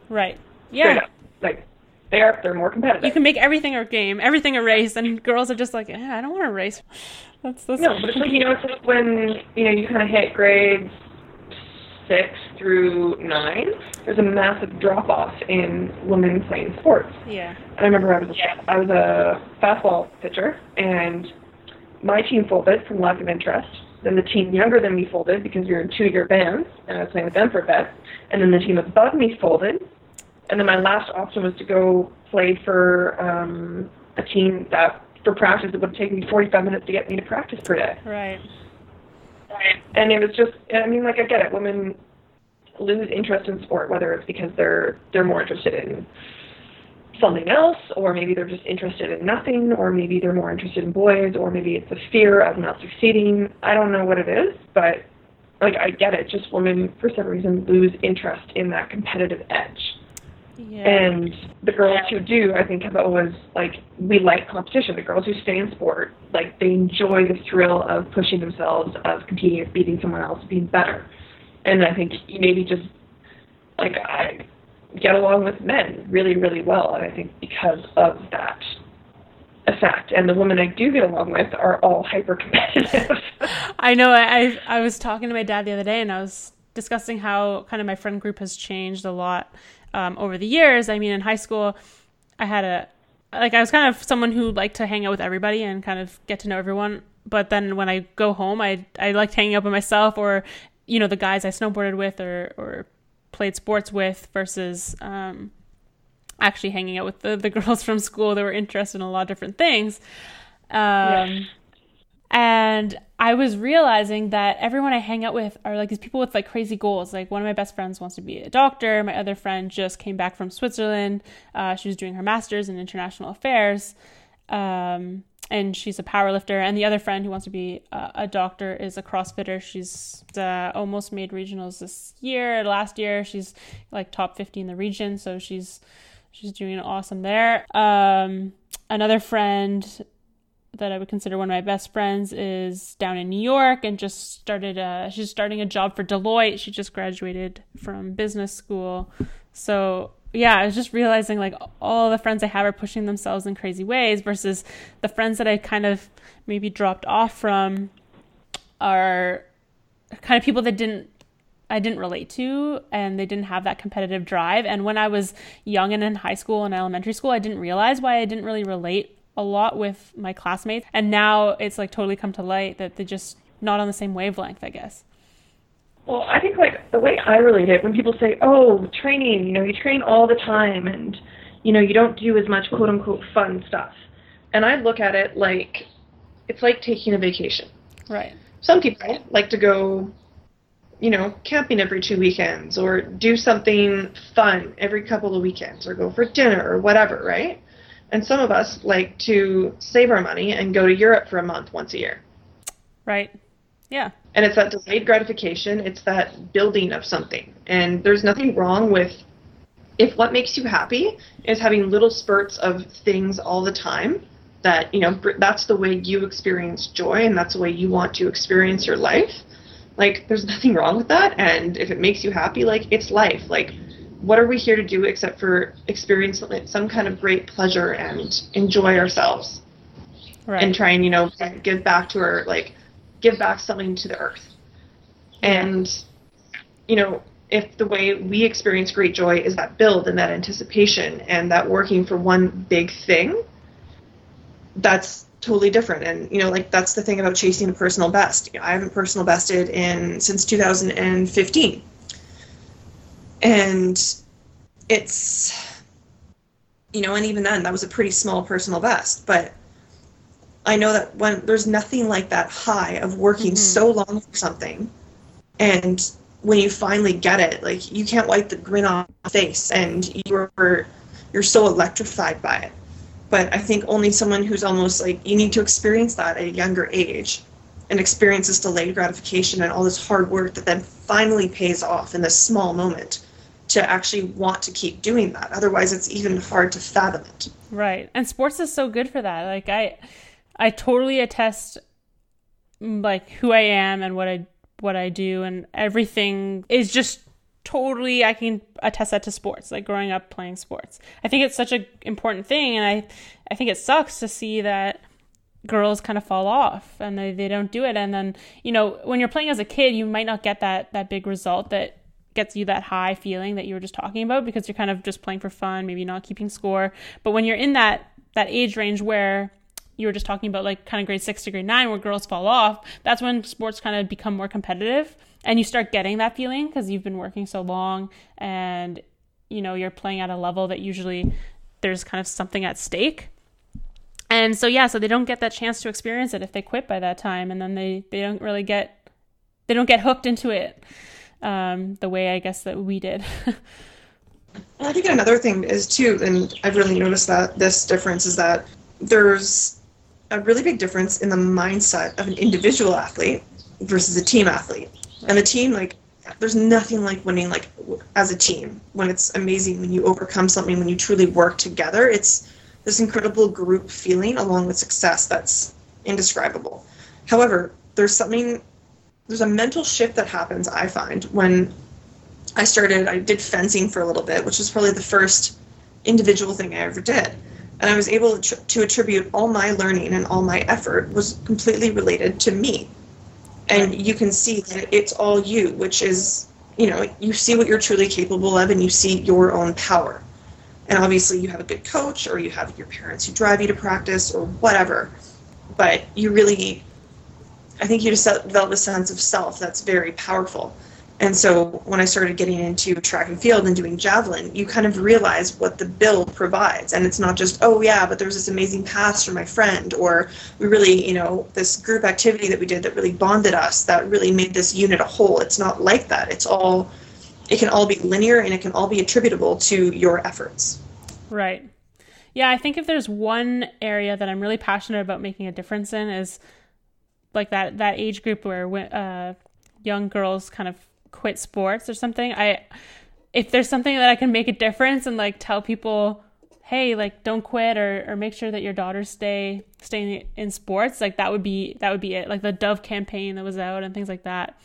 Right. Yeah. Like they are. They're more competitive. You can make everything a game, everything a race, and girls are just like, eh, I don't want to race. That's that's. No, but it's like you know, it's like when you know you kind of hit grades six through nine, there's a massive drop off in women playing sports. Yeah. And I remember I was a, I was a fastball pitcher, and my team folded from lack of interest. Then the team younger than me folded because we were in two-year bands, and I was playing with them for a bit. And then the team above me folded. And then my last option was to go play for um, a team that, for practice, it would take me 45 minutes to get me to practice per day. Right. And it was just, I mean, like I get it. Women lose interest in sport, whether it's because they're they're more interested in something else, or maybe they're just interested in nothing, or maybe they're more interested in boys, or maybe it's a fear of not succeeding. I don't know what it is, but like I get it. Just women, for some reason, lose interest in that competitive edge. Yeah. And the girls who do, I think, have always like we like competition. The girls who stay in sport, like they enjoy the thrill of pushing themselves, of competing, of beating someone else, being better. And I think maybe just like I get along with men really, really well, and I think because of that effect. And the women I do get along with are all hyper competitive. I know. I, I I was talking to my dad the other day, and I was discussing how kind of my friend group has changed a lot um, over the years. I mean, in high school, I had a like I was kind of someone who liked to hang out with everybody and kind of get to know everyone. But then when I go home, I I liked hanging out by myself or you know the guys I snowboarded with or or played sports with versus um, actually hanging out with the the girls from school that were interested in a lot of different things. Um, Yeah. And I was realizing that everyone I hang out with are like these people with like crazy goals. Like one of my best friends wants to be a doctor. My other friend just came back from Switzerland. Uh, she was doing her master's in international affairs. Um, and she's a power lifter. And the other friend who wants to be a, a doctor is a CrossFitter. She's uh, almost made regionals this year. Last year, she's like top 50 in the region. So she's she's doing awesome there. Um, another friend that I would consider one of my best friends is down in New York and just started a, she's starting a job for Deloitte. She just graduated from business school. So, yeah, I was just realizing like all the friends I have are pushing themselves in crazy ways versus the friends that I kind of maybe dropped off from are kind of people that didn't I didn't relate to and they didn't have that competitive drive. And when I was young and in high school and elementary school, I didn't realize why I didn't really relate a lot with my classmates. And now it's like totally come to light that they're just not on the same wavelength, I guess. Well, I think like the way I relate it when people say, "Oh, training, you know, you train all the time and you know, you don't do as much quote unquote fun stuff." And I look at it like it's like taking a vacation. Right. Some people like to go, you know, camping every two weekends or do something fun every couple of weekends or go for dinner or whatever, right? And some of us like to save our money and go to Europe for a month once a year. Right. Yeah. And it's that delayed gratification, it's that building of something. And there's nothing wrong with if what makes you happy is having little spurts of things all the time that, you know, that's the way you experience joy and that's the way you want to experience your life. Like there's nothing wrong with that and if it makes you happy, like it's life. Like what are we here to do except for experience some kind of great pleasure and enjoy ourselves? Right. and try and you know give back to our like give back something to the earth. And you know if the way we experience great joy is that build and that anticipation and that working for one big thing that's totally different. And you know like that's the thing about chasing a personal best. You know, i haven't personal bested in since 2015 and it's you know and even then that was a pretty small personal best but I know that when there's nothing like that high of working mm-hmm. so long for something, and when you finally get it, like you can't wipe the grin off your face, and you're you're so electrified by it. But I think only someone who's almost like you need to experience that at a younger age, and experience this delayed gratification and all this hard work that then finally pays off in this small moment to actually want to keep doing that. Otherwise, it's even hard to fathom it. Right. And sports is so good for that. Like I I totally attest mm, like who I am and what I what I do and everything is just totally I can attest that to sports, like growing up playing sports. I think it's such an important thing and I I think it sucks to see that girls kind of fall off and they, they don't do it and then you know when you're playing as a kid you might not get that that big result that gets you that high feeling that you were just talking about because you're kind of just playing for fun, maybe not keeping score. But when you're in that that age range where you were just talking about like kind of grade 6 to grade 9 where girls fall off, that's when sports kind of become more competitive and you start getting that feeling because you've been working so long and you know you're playing at a level that usually there's kind of something at stake and so yeah so they don't get that chance to experience it if they quit by that time and then they they don't really get they don't get hooked into it um, the way i guess that we did. I think another thing is too and i've really noticed that this difference is that there's a really big difference in the mindset of an individual athlete versus a team athlete. And the team like there's nothing like winning like as a team. When it's amazing when you overcome something when you truly work together it's this incredible group feeling along with success that's indescribable. However there's something there's a mental shift that happens i find when i started i did fencing for a little bit which was probably the first individual thing i ever did. And i was able to, attribute all my learning and all my effort was completely related to me. And you can see that it's all you which is you know you see what you're truly capable of and you see your own power. And obviously you have a good coach or you have your parents who drive you to practice or whatever but you really i think you just develop a sense of self that's very powerful and so when I started getting into track and field and doing javelin, you kind of realize what the bill provides. And it's not just, oh, yeah, but there's this amazing pass from my friend, or we really, you know, this group activity that we did that really bonded us, that really made this unit a whole. It's not like that. It's all, it can all be linear and it can all be attributable to your efforts. Right. Yeah, I think if there's one area that I'm really passionate about making a difference in is like that that age group where uh, young girls kind of quit sports or something, I if there's something that I can make a difference and like tell people, hey, like don't quit or or make sure that your daughters stay stay in sports, like that would be that would be it. Like the Dove campaign that was out and things like that.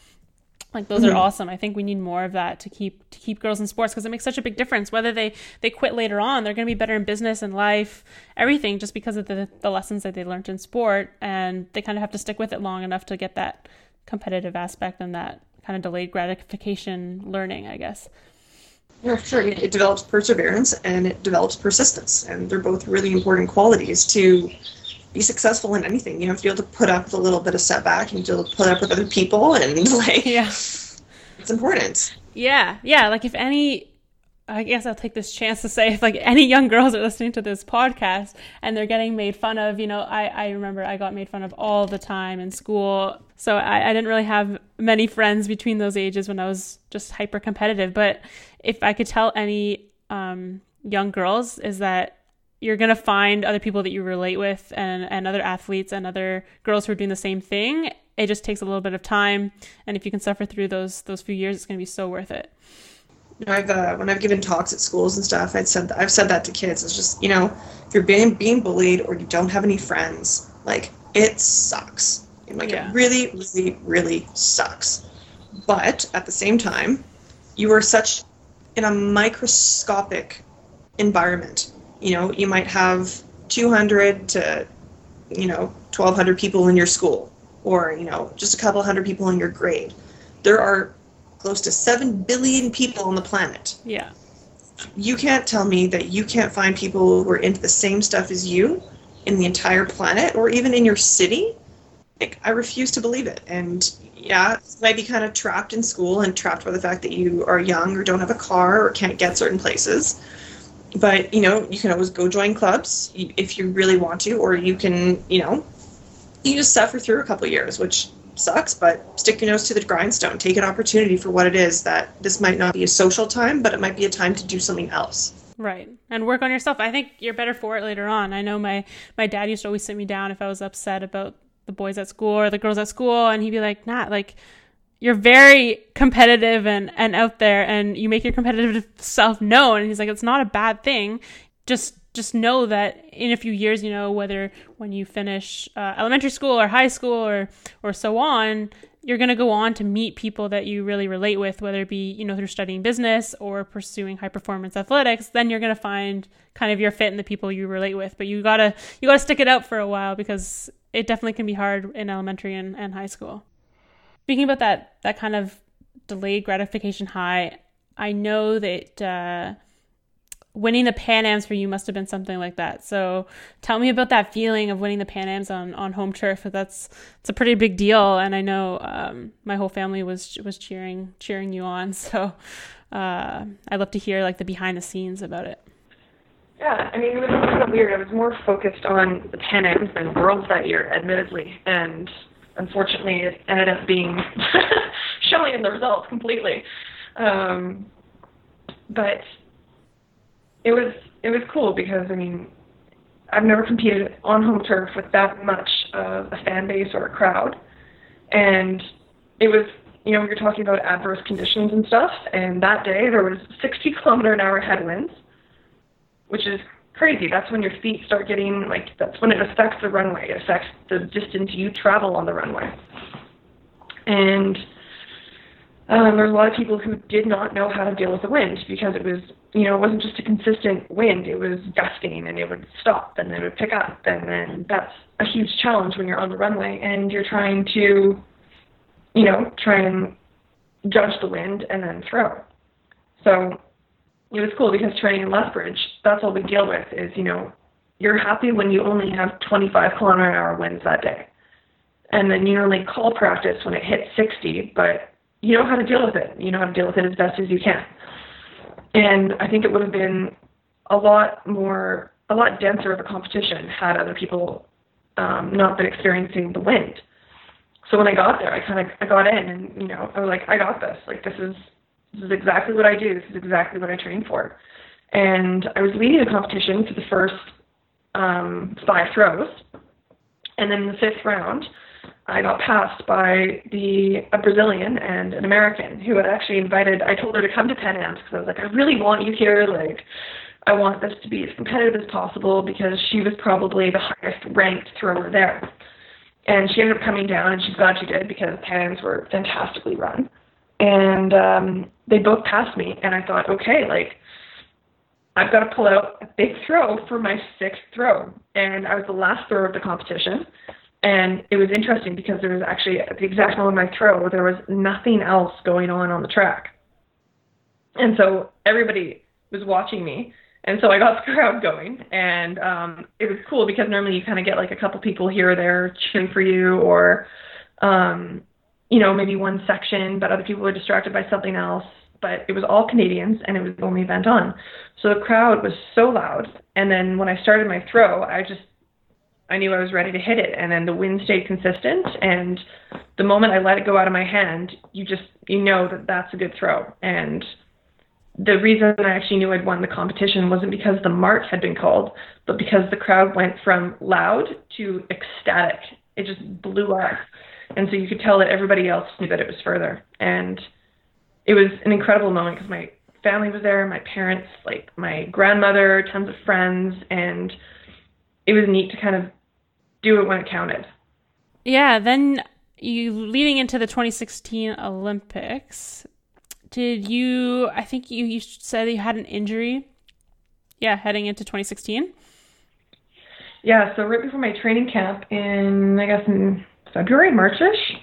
Like those mm-hmm. are awesome. I think we need more of that to keep to keep girls in sports because it makes such a big difference. Whether they they quit later on, they're going to be better in business and life, everything, just because of the the lessons that they learned in sport, and they kind of have to stick with it long enough to get that competitive aspect and that kind of delayed gratification learning, I guess. Yeah, sure. It develops perseverance and it develops persistence, and they're both really important qualities to be successful in anything. You have to be able to put up with a little bit of setback and to put up with other people, and like, yeah, it's important. Yeah, yeah. Like if any I guess I'll take this chance to say if like any young girls are listening to this podcast and they're getting made fun of, you know, I, I remember I got made fun of all the time in school. So I, I didn't really have many friends between those ages when I was just hyper competitive. But if I could tell any um, young girls is that you're going to find other people that you relate with and, and other athletes and other girls who are doing the same thing. It just takes a little bit of time. And if you can suffer through those, those few years, it's going to be so worth it. I've uh, when I've given talks at schools and stuff, I've said that, I've said that to kids. It's just you know, if you're being being bullied or you don't have any friends, like it sucks. Like yeah. it really, really, really sucks. But at the same time, you are such in a microscopic environment. You know, you might have 200 to you know 1,200 people in your school, or you know just a couple hundred people in your grade. There are close to 7 billion people on the planet. Yeah. You can't tell me that you can't find people who are into the same stuff as you in the entire planet or even in your city. Like, I refuse to believe it. And yeah, you might be kind of trapped in school and trapped by the fact that you are young or don't have a car or can't get certain places. But, you know, you can always go join clubs if you really want to, or you can, you know, you just suffer through a couple years, which sucks, but stick your nose to the grindstone. Take an opportunity for what it is that this might not be a social time, but it might be a time to do something else. Right. And work on yourself. I think you're better for it later on. I know my my dad used to always sit me down if I was upset about the boys at school or the girls at school and he'd be like, "Nah, like you're very competitive and and out there and you make your competitive self known." And he's like, "It's not a bad thing. Just just know that in a few years, you know, whether when you finish uh, elementary school or high school or or so on, you're going to go on to meet people that you really relate with, whether it be you know through studying business or pursuing high performance athletics. Then you're going to find kind of your fit in the people you relate with. But you gotta you gotta stick it out for a while because it definitely can be hard in elementary and, and high school. Speaking about that that kind of delayed gratification high, I know that uh, winning the Pan Ams for you must have been something like that. So tell me about that feeling of winning the Pan Ams on, on home turf. That's it's a pretty big deal, and I know um, my whole family was was cheering cheering you on. So uh, I'd love to hear like the behind the scenes about it. Yeah, I mean, it was kind of weird. I was more focused on the Pan Ams than Worlds that year, admittedly, and unfortunately, it ended up being showing in the results completely. Um, but it was it was cool because I mean, I've never competed on home turf with that much of a fan base or a crowd, and it was you know, you're talking about adverse conditions and stuff, and that day there was 60 kilometer an hour headwinds, which is crazy. That's when your feet start getting like that's when it affects the runway. It affects the distance you travel on the runway. And um, there a lot of people who did not know how to deal with the wind because it was, you know, it wasn't just a consistent wind. It was gusting and it would stop and then it would pick up. And then that's a huge challenge when you're on the runway and you're trying to you know, try and judge the wind and then throw. So it was cool because training in Lethbridge, that's all we deal with is, you know, you're happy when you only have 25 kilometer an hour winds that day. And then you only call practice when it hits 60, but you know how to deal with it. You know how to deal with it as best as you can. And I think it would have been a lot more, a lot denser of a competition had other people um, not been experiencing the wind so when I got there, I kind of I got in, and you know, I was like, I got this. Like this is this is exactly what I do. This is exactly what I train for. And I was leading the competition for the first um, five throws, and then in the fifth round, I got passed by the a Brazilian and an American who had actually invited. I told her to come to Pan Am's because I was like, I really want you here. Like, I want this to be as competitive as possible because she was probably the highest ranked thrower there. And she ended up coming down, and she's glad she did because the pans were fantastically run. And um, they both passed me, and I thought, okay, like, I've got to pull out a big throw for my sixth throw. And I was the last thrower of the competition. And it was interesting because there was actually, at the exact moment my throw, there was nothing else going on on the track. And so everybody was watching me and so I got the crowd going, and um, it was cool because normally you kind of get like a couple people here or there cheering for you, or um, you know maybe one section, but other people were distracted by something else. But it was all Canadians, and it was the only event on, so the crowd was so loud. And then when I started my throw, I just I knew I was ready to hit it, and then the wind stayed consistent. And the moment I let it go out of my hand, you just you know that that's a good throw, and the reason I actually knew I'd won the competition wasn't because the mark had been called, but because the crowd went from loud to ecstatic. It just blew up. And so you could tell that everybody else knew that it was further. And it was an incredible moment because my family was there, my parents, like my grandmother, tons of friends, and it was neat to kind of do it when it counted. Yeah, then you leading into the 2016 Olympics, did you? I think you you said you had an injury. Yeah, heading into 2016. Yeah, so right before my training camp in I guess in February, Marchish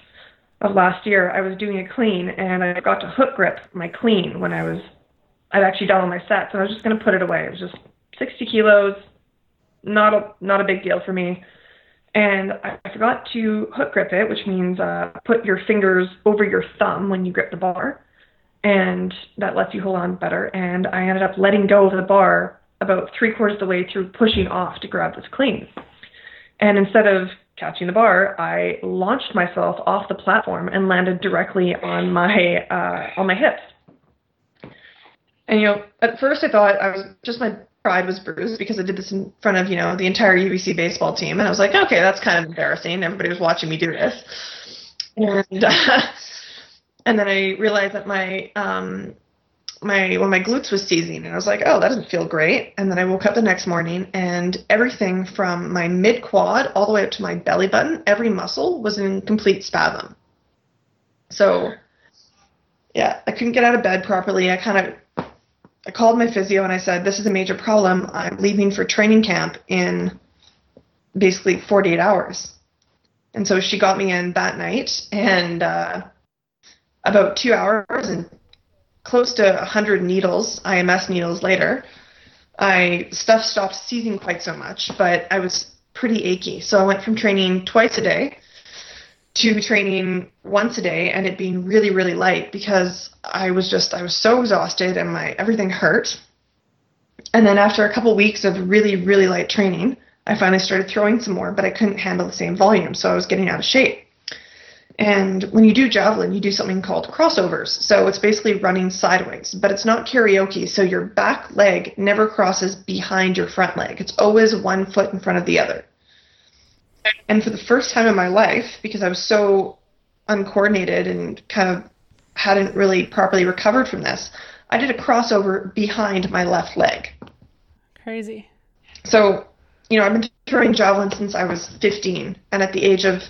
of last year, I was doing a clean and I got to hook grip my clean when I was I'd actually done all my sets and I was just gonna put it away. It was just 60 kilos, not a not a big deal for me. And I forgot to hook grip it, which means uh, put your fingers over your thumb when you grip the bar and that lets you hold on better. And I ended up letting go of the bar about three quarters of the way through pushing off to grab this clean. And instead of catching the bar, I launched myself off the platform and landed directly on my uh, on my hips. And you know, at first I thought I was just my pride was bruised because I did this in front of you know the entire UBC baseball team, and I was like, okay, that's kind of embarrassing. Everybody was watching me do this, and uh, and then I realized that my um, my when my glutes was seizing, and I was like, oh, that doesn't feel great. And then I woke up the next morning, and everything from my mid quad all the way up to my belly button, every muscle was in complete spasm. So, yeah, I couldn't get out of bed properly. I kind of I called my physio and I said, this is a major problem. I'm leaving for training camp in basically 48 hours. And so she got me in that night, and uh, about two hours and close to 100 needles, IMS needles later, I stuff stopped seizing quite so much, but I was pretty achy. So I went from training twice a day to training once a day and it being really really light because I was just I was so exhausted and my everything hurt. And then after a couple weeks of really really light training, I finally started throwing some more, but I couldn't handle the same volume, so I was getting out of shape. And when you do javelin, you do something called crossovers. So it's basically running sideways, but it's not karaoke. So your back leg never crosses behind your front leg. It's always one foot in front of the other. And for the first time in my life, because I was so uncoordinated and kind of hadn't really properly recovered from this, I did a crossover behind my left leg. Crazy. So, you know, I've been throwing javelin since I was 15, and at the age of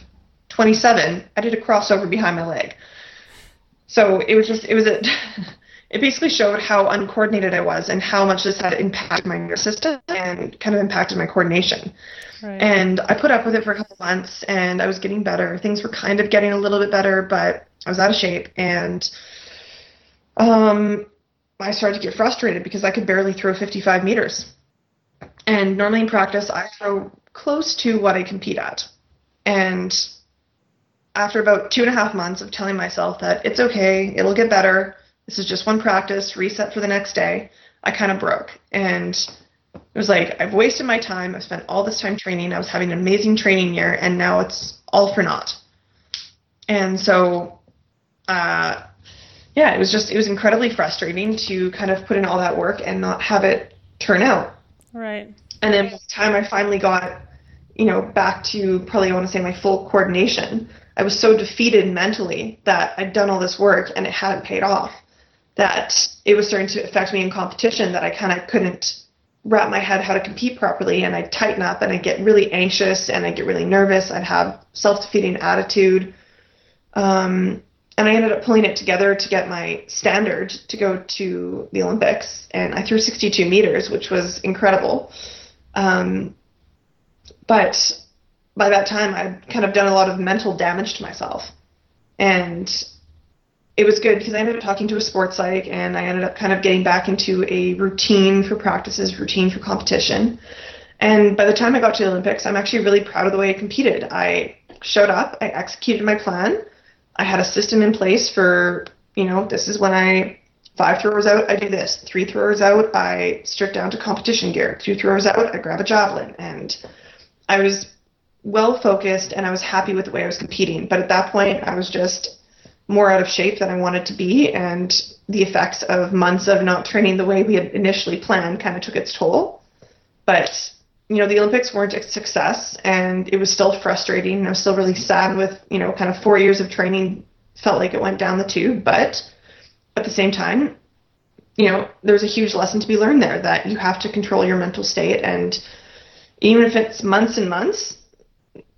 27, I did a crossover behind my leg. So it was just, it was a, it basically showed how uncoordinated I was and how much this had impacted my nervous system and kind of impacted my coordination. Right. And I put up with it for a couple months and I was getting better. Things were kind of getting a little bit better, but I was out of shape and um, I started to get frustrated because I could barely throw 55 meters. And normally in practice, I throw close to what I compete at. And after about two and a half months of telling myself that it's okay, it'll get better, this is just one practice, reset for the next day, I kind of broke. And it was like, I've wasted my time. I've spent all this time training. I was having an amazing training year, and now it's all for naught. And so, uh, yeah, it was just, it was incredibly frustrating to kind of put in all that work and not have it turn out. Right. And then by the time I finally got, you know, back to probably I want to say my full coordination, I was so defeated mentally that I'd done all this work and it hadn't paid off that it was starting to affect me in competition that I kind of couldn't wrap my head how to compete properly and I'd tighten up and I'd get really anxious and I'd get really nervous. I'd have self-defeating attitude. Um, and I ended up pulling it together to get my standard to go to the Olympics. And I threw 62 meters, which was incredible. Um, but by that time, I'd kind of done a lot of mental damage to myself. And it was good because I ended up talking to a sports psych and I ended up kind of getting back into a routine for practices, routine for competition. And by the time I got to the Olympics, I'm actually really proud of the way I competed. I showed up, I executed my plan, I had a system in place for, you know, this is when I five throwers out, I do this. Three throwers out, I strip down to competition gear. Two throwers out, I grab a javelin. And I was well focused and I was happy with the way I was competing. But at that point, I was just more out of shape than I wanted to be, and the effects of months of not training the way we had initially planned kind of took its toll. But you know, the Olympics weren't a success, and it was still frustrating. I was still really sad with you know, kind of four years of training felt like it went down the tube. But at the same time, you know, there's a huge lesson to be learned there that you have to control your mental state, and even if it's months and months,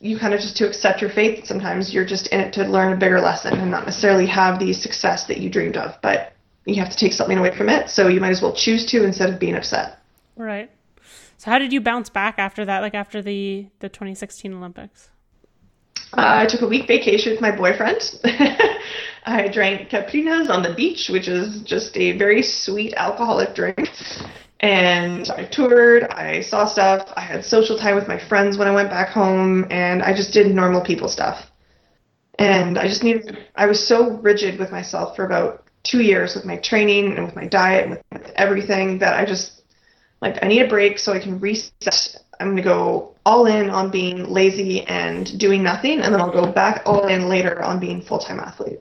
you kind of just to accept your fate. Sometimes you're just in it to learn a bigger lesson and not necessarily have the success that you dreamed of, but you have to take something away from it. So you might as well choose to instead of being upset. Right. So how did you bounce back after that? Like after the the 2016 Olympics? Uh, I took a week vacation with my boyfriend. I drank caipirinhas on the beach, which is just a very sweet alcoholic drink and I toured, I saw stuff, I had social time with my friends when I went back home, and I just did normal people stuff. And I just needed, I was so rigid with myself for about two years with my training and with my diet and with, everything that I just, like, I need a break so I can reset. I'm going to go all in on being lazy and doing nothing, and then I'll go back all in later on being full time athlete.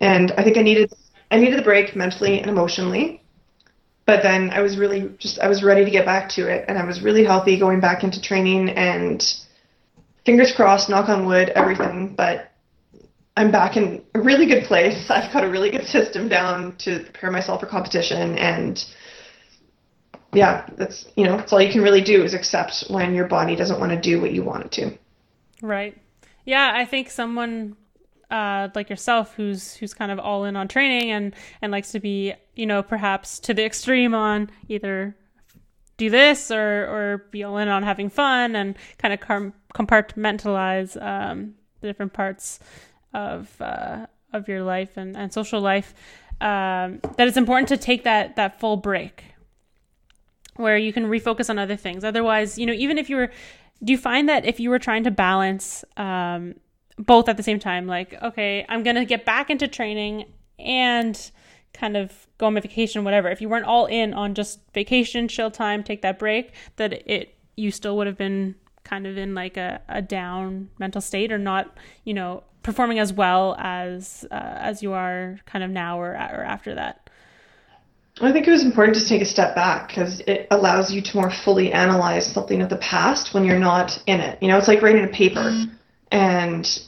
And I think I needed, I needed the break mentally and emotionally but then I was really just I was ready to get back to it, and I was really healthy going back into training, and fingers crossed, knock on wood, everything. But I'm back in a really good place. I've got a really good system down to prepare myself for competition, and yeah, that's you know that's all you can really do is accept when your body doesn't want to do what you want it to. Right. Yeah, I think someone uh, like yourself who's who's kind of all in on training and and likes to be you know perhaps to the extreme on either do this or or be all in on having fun and kind of com- compartmentalize um, the different parts of uh, of your life and, and social life um, that it's important to take that that full break where you can refocus on other things. Otherwise, you know, even if you were, do you find that if you were trying to balance um, both at the same time, like, okay, I'm gonna get back into training and kind of go on vacation, whatever. If you weren't all in on just vacation, chill time, take that break, that it you still would have been kind of in like a, a down mental state or not, you know, performing as well as uh, as you are kind of now or or after that. I think it was important to take a step back because it allows you to more fully analyze something of the past when you're not in it. You know, it's like writing a paper mm-hmm. and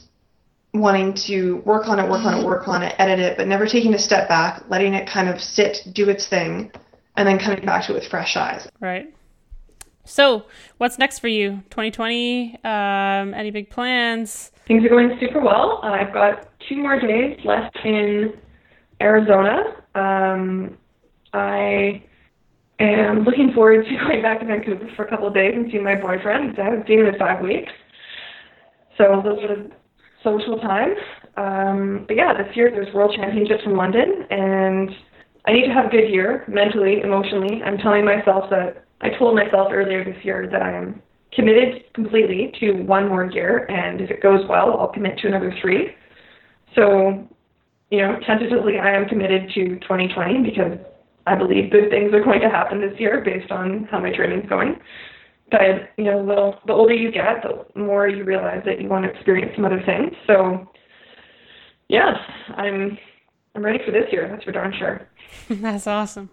wanting to work on it, work on it, work on it, edit it, but never taking a step back, letting it kind of sit, do its thing, and then coming back to it with fresh eyes. Right. So, what's next for you? 2020? Um, any big plans? Things are going super well. Uh, I've got two more days left in Arizona. Um, I am looking forward to going back to Vancouver for a couple of days and seeing my boyfriend. I haven't seen him in five weeks. So those are the social time. Um, but yeah, this year there's World Championships in London, and I need to have a good year mentally, emotionally. I'm telling myself that I told myself earlier this year that I am committed completely to one more year, and if it goes well, I'll commit to another three. So, you know, tentatively, I am committed to 2020 because I believe good things are going to happen this year based on how my training's going but you know, the the older you get, the more you realize that you want to experience some other things. So, yeah, I'm I'm ready for this year. That's for darn sure. that's awesome.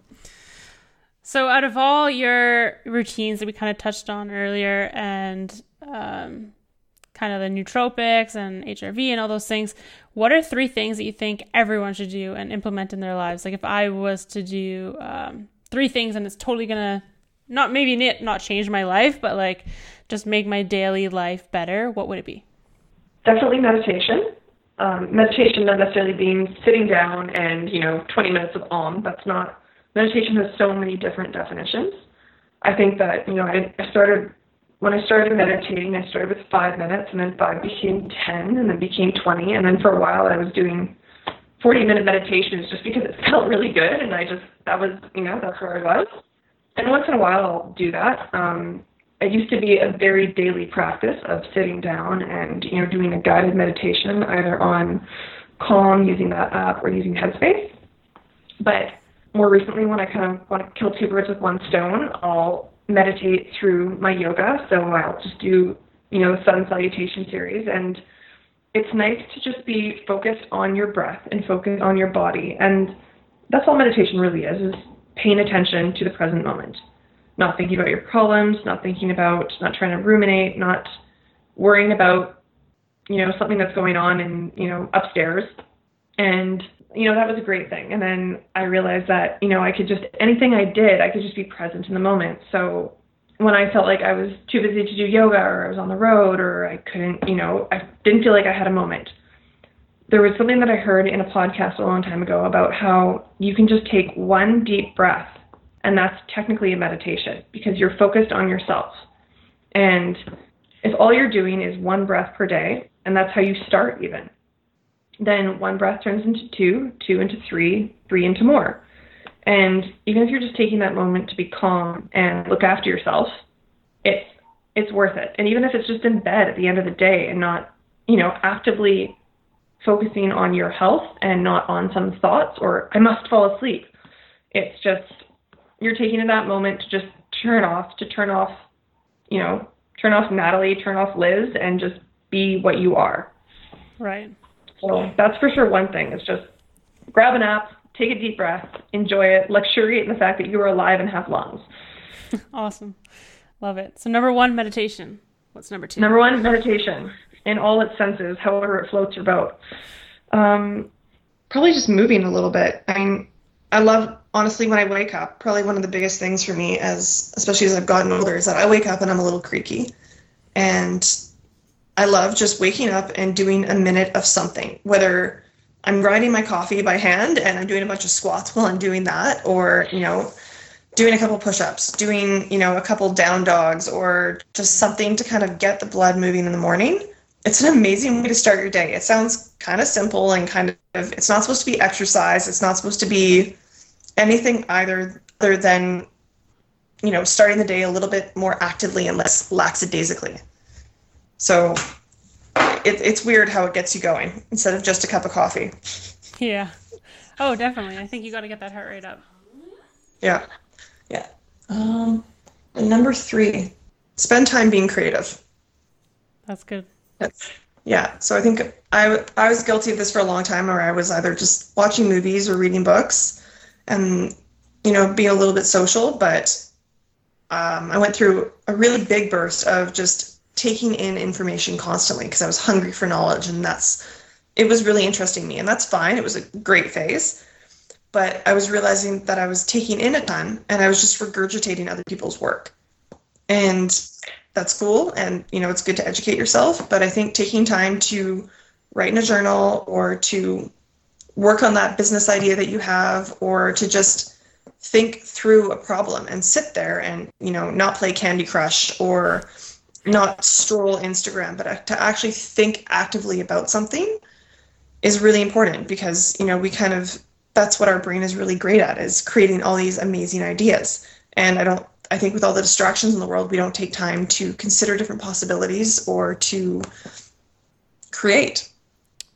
So, out of all your routines that we kind of touched on earlier, and um, kind of the nootropics and HRV and all those things, what are three things that you think everyone should do and implement in their lives? Like, if I was to do um, three things and it's totally gonna not maybe not change my life, but like just make my daily life better, what would it be? Definitely meditation. Um, meditation not necessarily being sitting down and you know 20 minutes of om. That's not meditation has so many different definitions. I think that you know I, I started when I started meditating. I started with five minutes, and then five became 10, and then became 20, and then for a while I was doing 40 minute meditations just because it felt really good, and I just that was you know that's where I was and once in a while I'll do that. Um, it used to be a very daily practice of sitting down and you know doing a guided meditation either on Calm using that app or using Headspace. But more recently, when I kind of want to kill two birds with one stone, I'll meditate through my yoga. So I'll just do you know sun salutation series and it's nice to just be focused on your breath and focus on your body and that's all meditation really is is paying attention to the present moment, not thinking about your problems, not thinking about, not trying to ruminate, not worrying about, you know, something that's going on in, you know, upstairs. And, you know, that was a great thing. And then I realized that, you know, I could just, anything I did, I could just be present in the moment. So when I felt like I was too busy to do yoga or I was on the road or I couldn't, you know, I didn't feel like I had a moment there was something that I heard in a podcast a long time ago about how you can just take one deep breath, and that's technically a meditation because you're focused on yourself. And if all you're doing is one breath per day, and that's how you start even, then one breath turns into two, two into three, three into more. And even if you're just taking that moment to be calm and look after yourself, it's it's worth it. And even if it's just in bed at the end of the day and not, you know, actively focusing on your health and not on some thoughts or I must fall asleep. It's just you're taking that moment to just turn off, to turn off, you know, turn off Natalie, turn off Liz, and just be what you are. Right. So that's for sure one thing. It's just grab an app, take a deep breath, enjoy it, luxuriate in the fact that you are alive and have lungs. awesome. Love it. So number one, meditation. What's number two? Number one, meditation in all its senses, however it floats your boat. Um, probably just moving a little bit. I mean, I love honestly when I wake up. Probably one of the biggest things for me, as especially as I've gotten older, is that I wake up and I'm a little creaky, and I love just waking up and doing a minute of something, whether I'm grinding my coffee by hand and I'm doing a bunch of squats while I'm doing that, or you know, doing a couple push-ups, doing you know a couple down dogs, or just something to kind of get the blood moving in the morning it's an amazing way to start your day. It sounds kind of simple and kind of it's not supposed to be exercise. It's not supposed to be anything either other than you know starting the day a little bit more actively and less lackadaisically. So it, it's weird how it gets you going instead of just a cup of coffee. Yeah. Oh, definitely. I think you got to get that heart rate up. Yeah. Yeah. Um, and number three, spend time being creative. That's good. Yeah. So I think I, I was guilty of this for a long time where I was either just watching movies or reading books and, you know, being a little bit social. But um, I went through a really big burst of just taking in information constantly because I was hungry for knowledge. And that's, it was really interesting me. And that's fine. It was a great phase. But I was realizing that I was taking in a ton and I was just regurgitating other people's work. And that's cool and you know it's good to educate yourself but i think taking time to write in a journal or to work on that business idea that you have or to just think through a problem and sit there and you know not play candy crush or not stroll instagram but to actually think actively about something is really important because you know we kind of that's what our brain is really great at is creating all these amazing ideas. And i don't I think with all the distractions in the world, we don't take time to consider different possibilities or to create.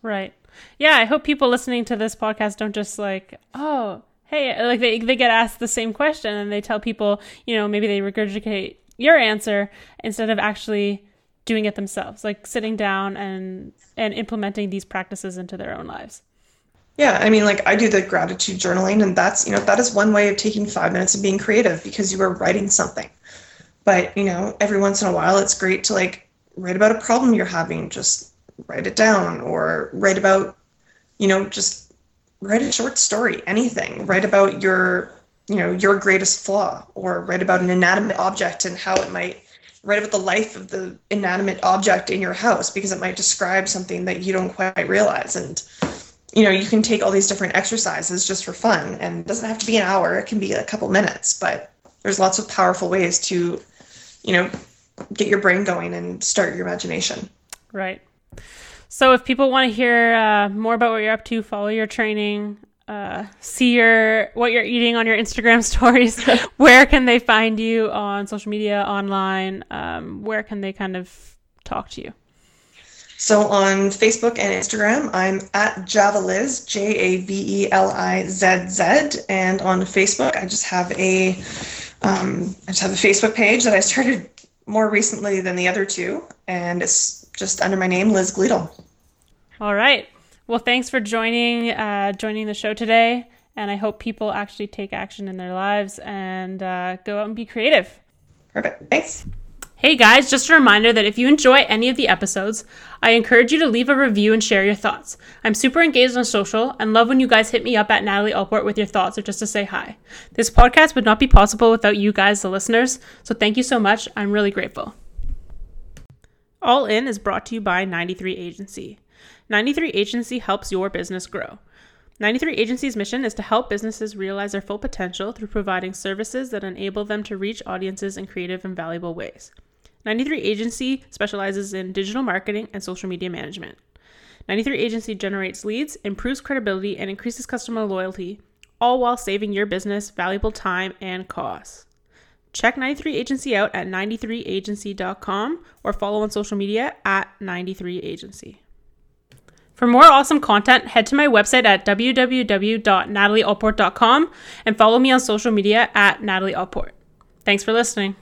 Right. Yeah, I hope people listening to this podcast don't just like, oh, hey, like they they get asked the same question and they tell people, you know, maybe they regurgitate your answer instead of actually doing it themselves, like sitting down and and implementing these practices into their own lives. Yeah, I mean, like I do the gratitude journaling, and that's, you know, that is one way of taking five minutes and being creative because you are writing something. But, you know, every once in a while, it's great to like write about a problem you're having, just write it down, or write about, you know, just write a short story, anything. Write about your, you know, your greatest flaw, or write about an inanimate object and how it might write about the life of the inanimate object in your house because it might describe something that you don't quite realize. And, you know, you can take all these different exercises just for fun, and it doesn't have to be an hour. It can be a couple minutes, but there's lots of powerful ways to, you know, get your brain going and start your imagination. Right. So, if people want to hear uh, more about what you're up to, follow your training, uh, see your what you're eating on your Instagram stories, where can they find you on social media, online? Um, where can they kind of talk to you? So on Facebook and Instagram, I'm at Javelizz, J A V E L I Z Z, and on Facebook, I just have a, um, I just have a Facebook page that I started more recently than the other two, and it's just under my name, Liz Gleadle. All right. Well, thanks for joining uh, joining the show today, and I hope people actually take action in their lives and uh, go out and be creative. Perfect. Thanks. Hey guys, just a reminder that if you enjoy any of the episodes, I encourage you to leave a review and share your thoughts. I'm super engaged on social and love when you guys hit me up at Natalie Allport with your thoughts or just to say hi. This podcast would not be possible without you guys, the listeners, so thank you so much. I'm really grateful. All In is brought to you by 93 Agency. 93 Agency helps your business grow. 93 Agency's mission is to help businesses realize their full potential through providing services that enable them to reach audiences in creative and valuable ways. 93 Agency specializes in digital marketing and social media management. 93 Agency generates leads, improves credibility, and increases customer loyalty, all while saving your business valuable time and costs. Check 93 Agency out at 93agency.com or follow on social media at 93agency. For more awesome content, head to my website at www.natalieallport.com and follow me on social media at Natalie Allport. Thanks for listening.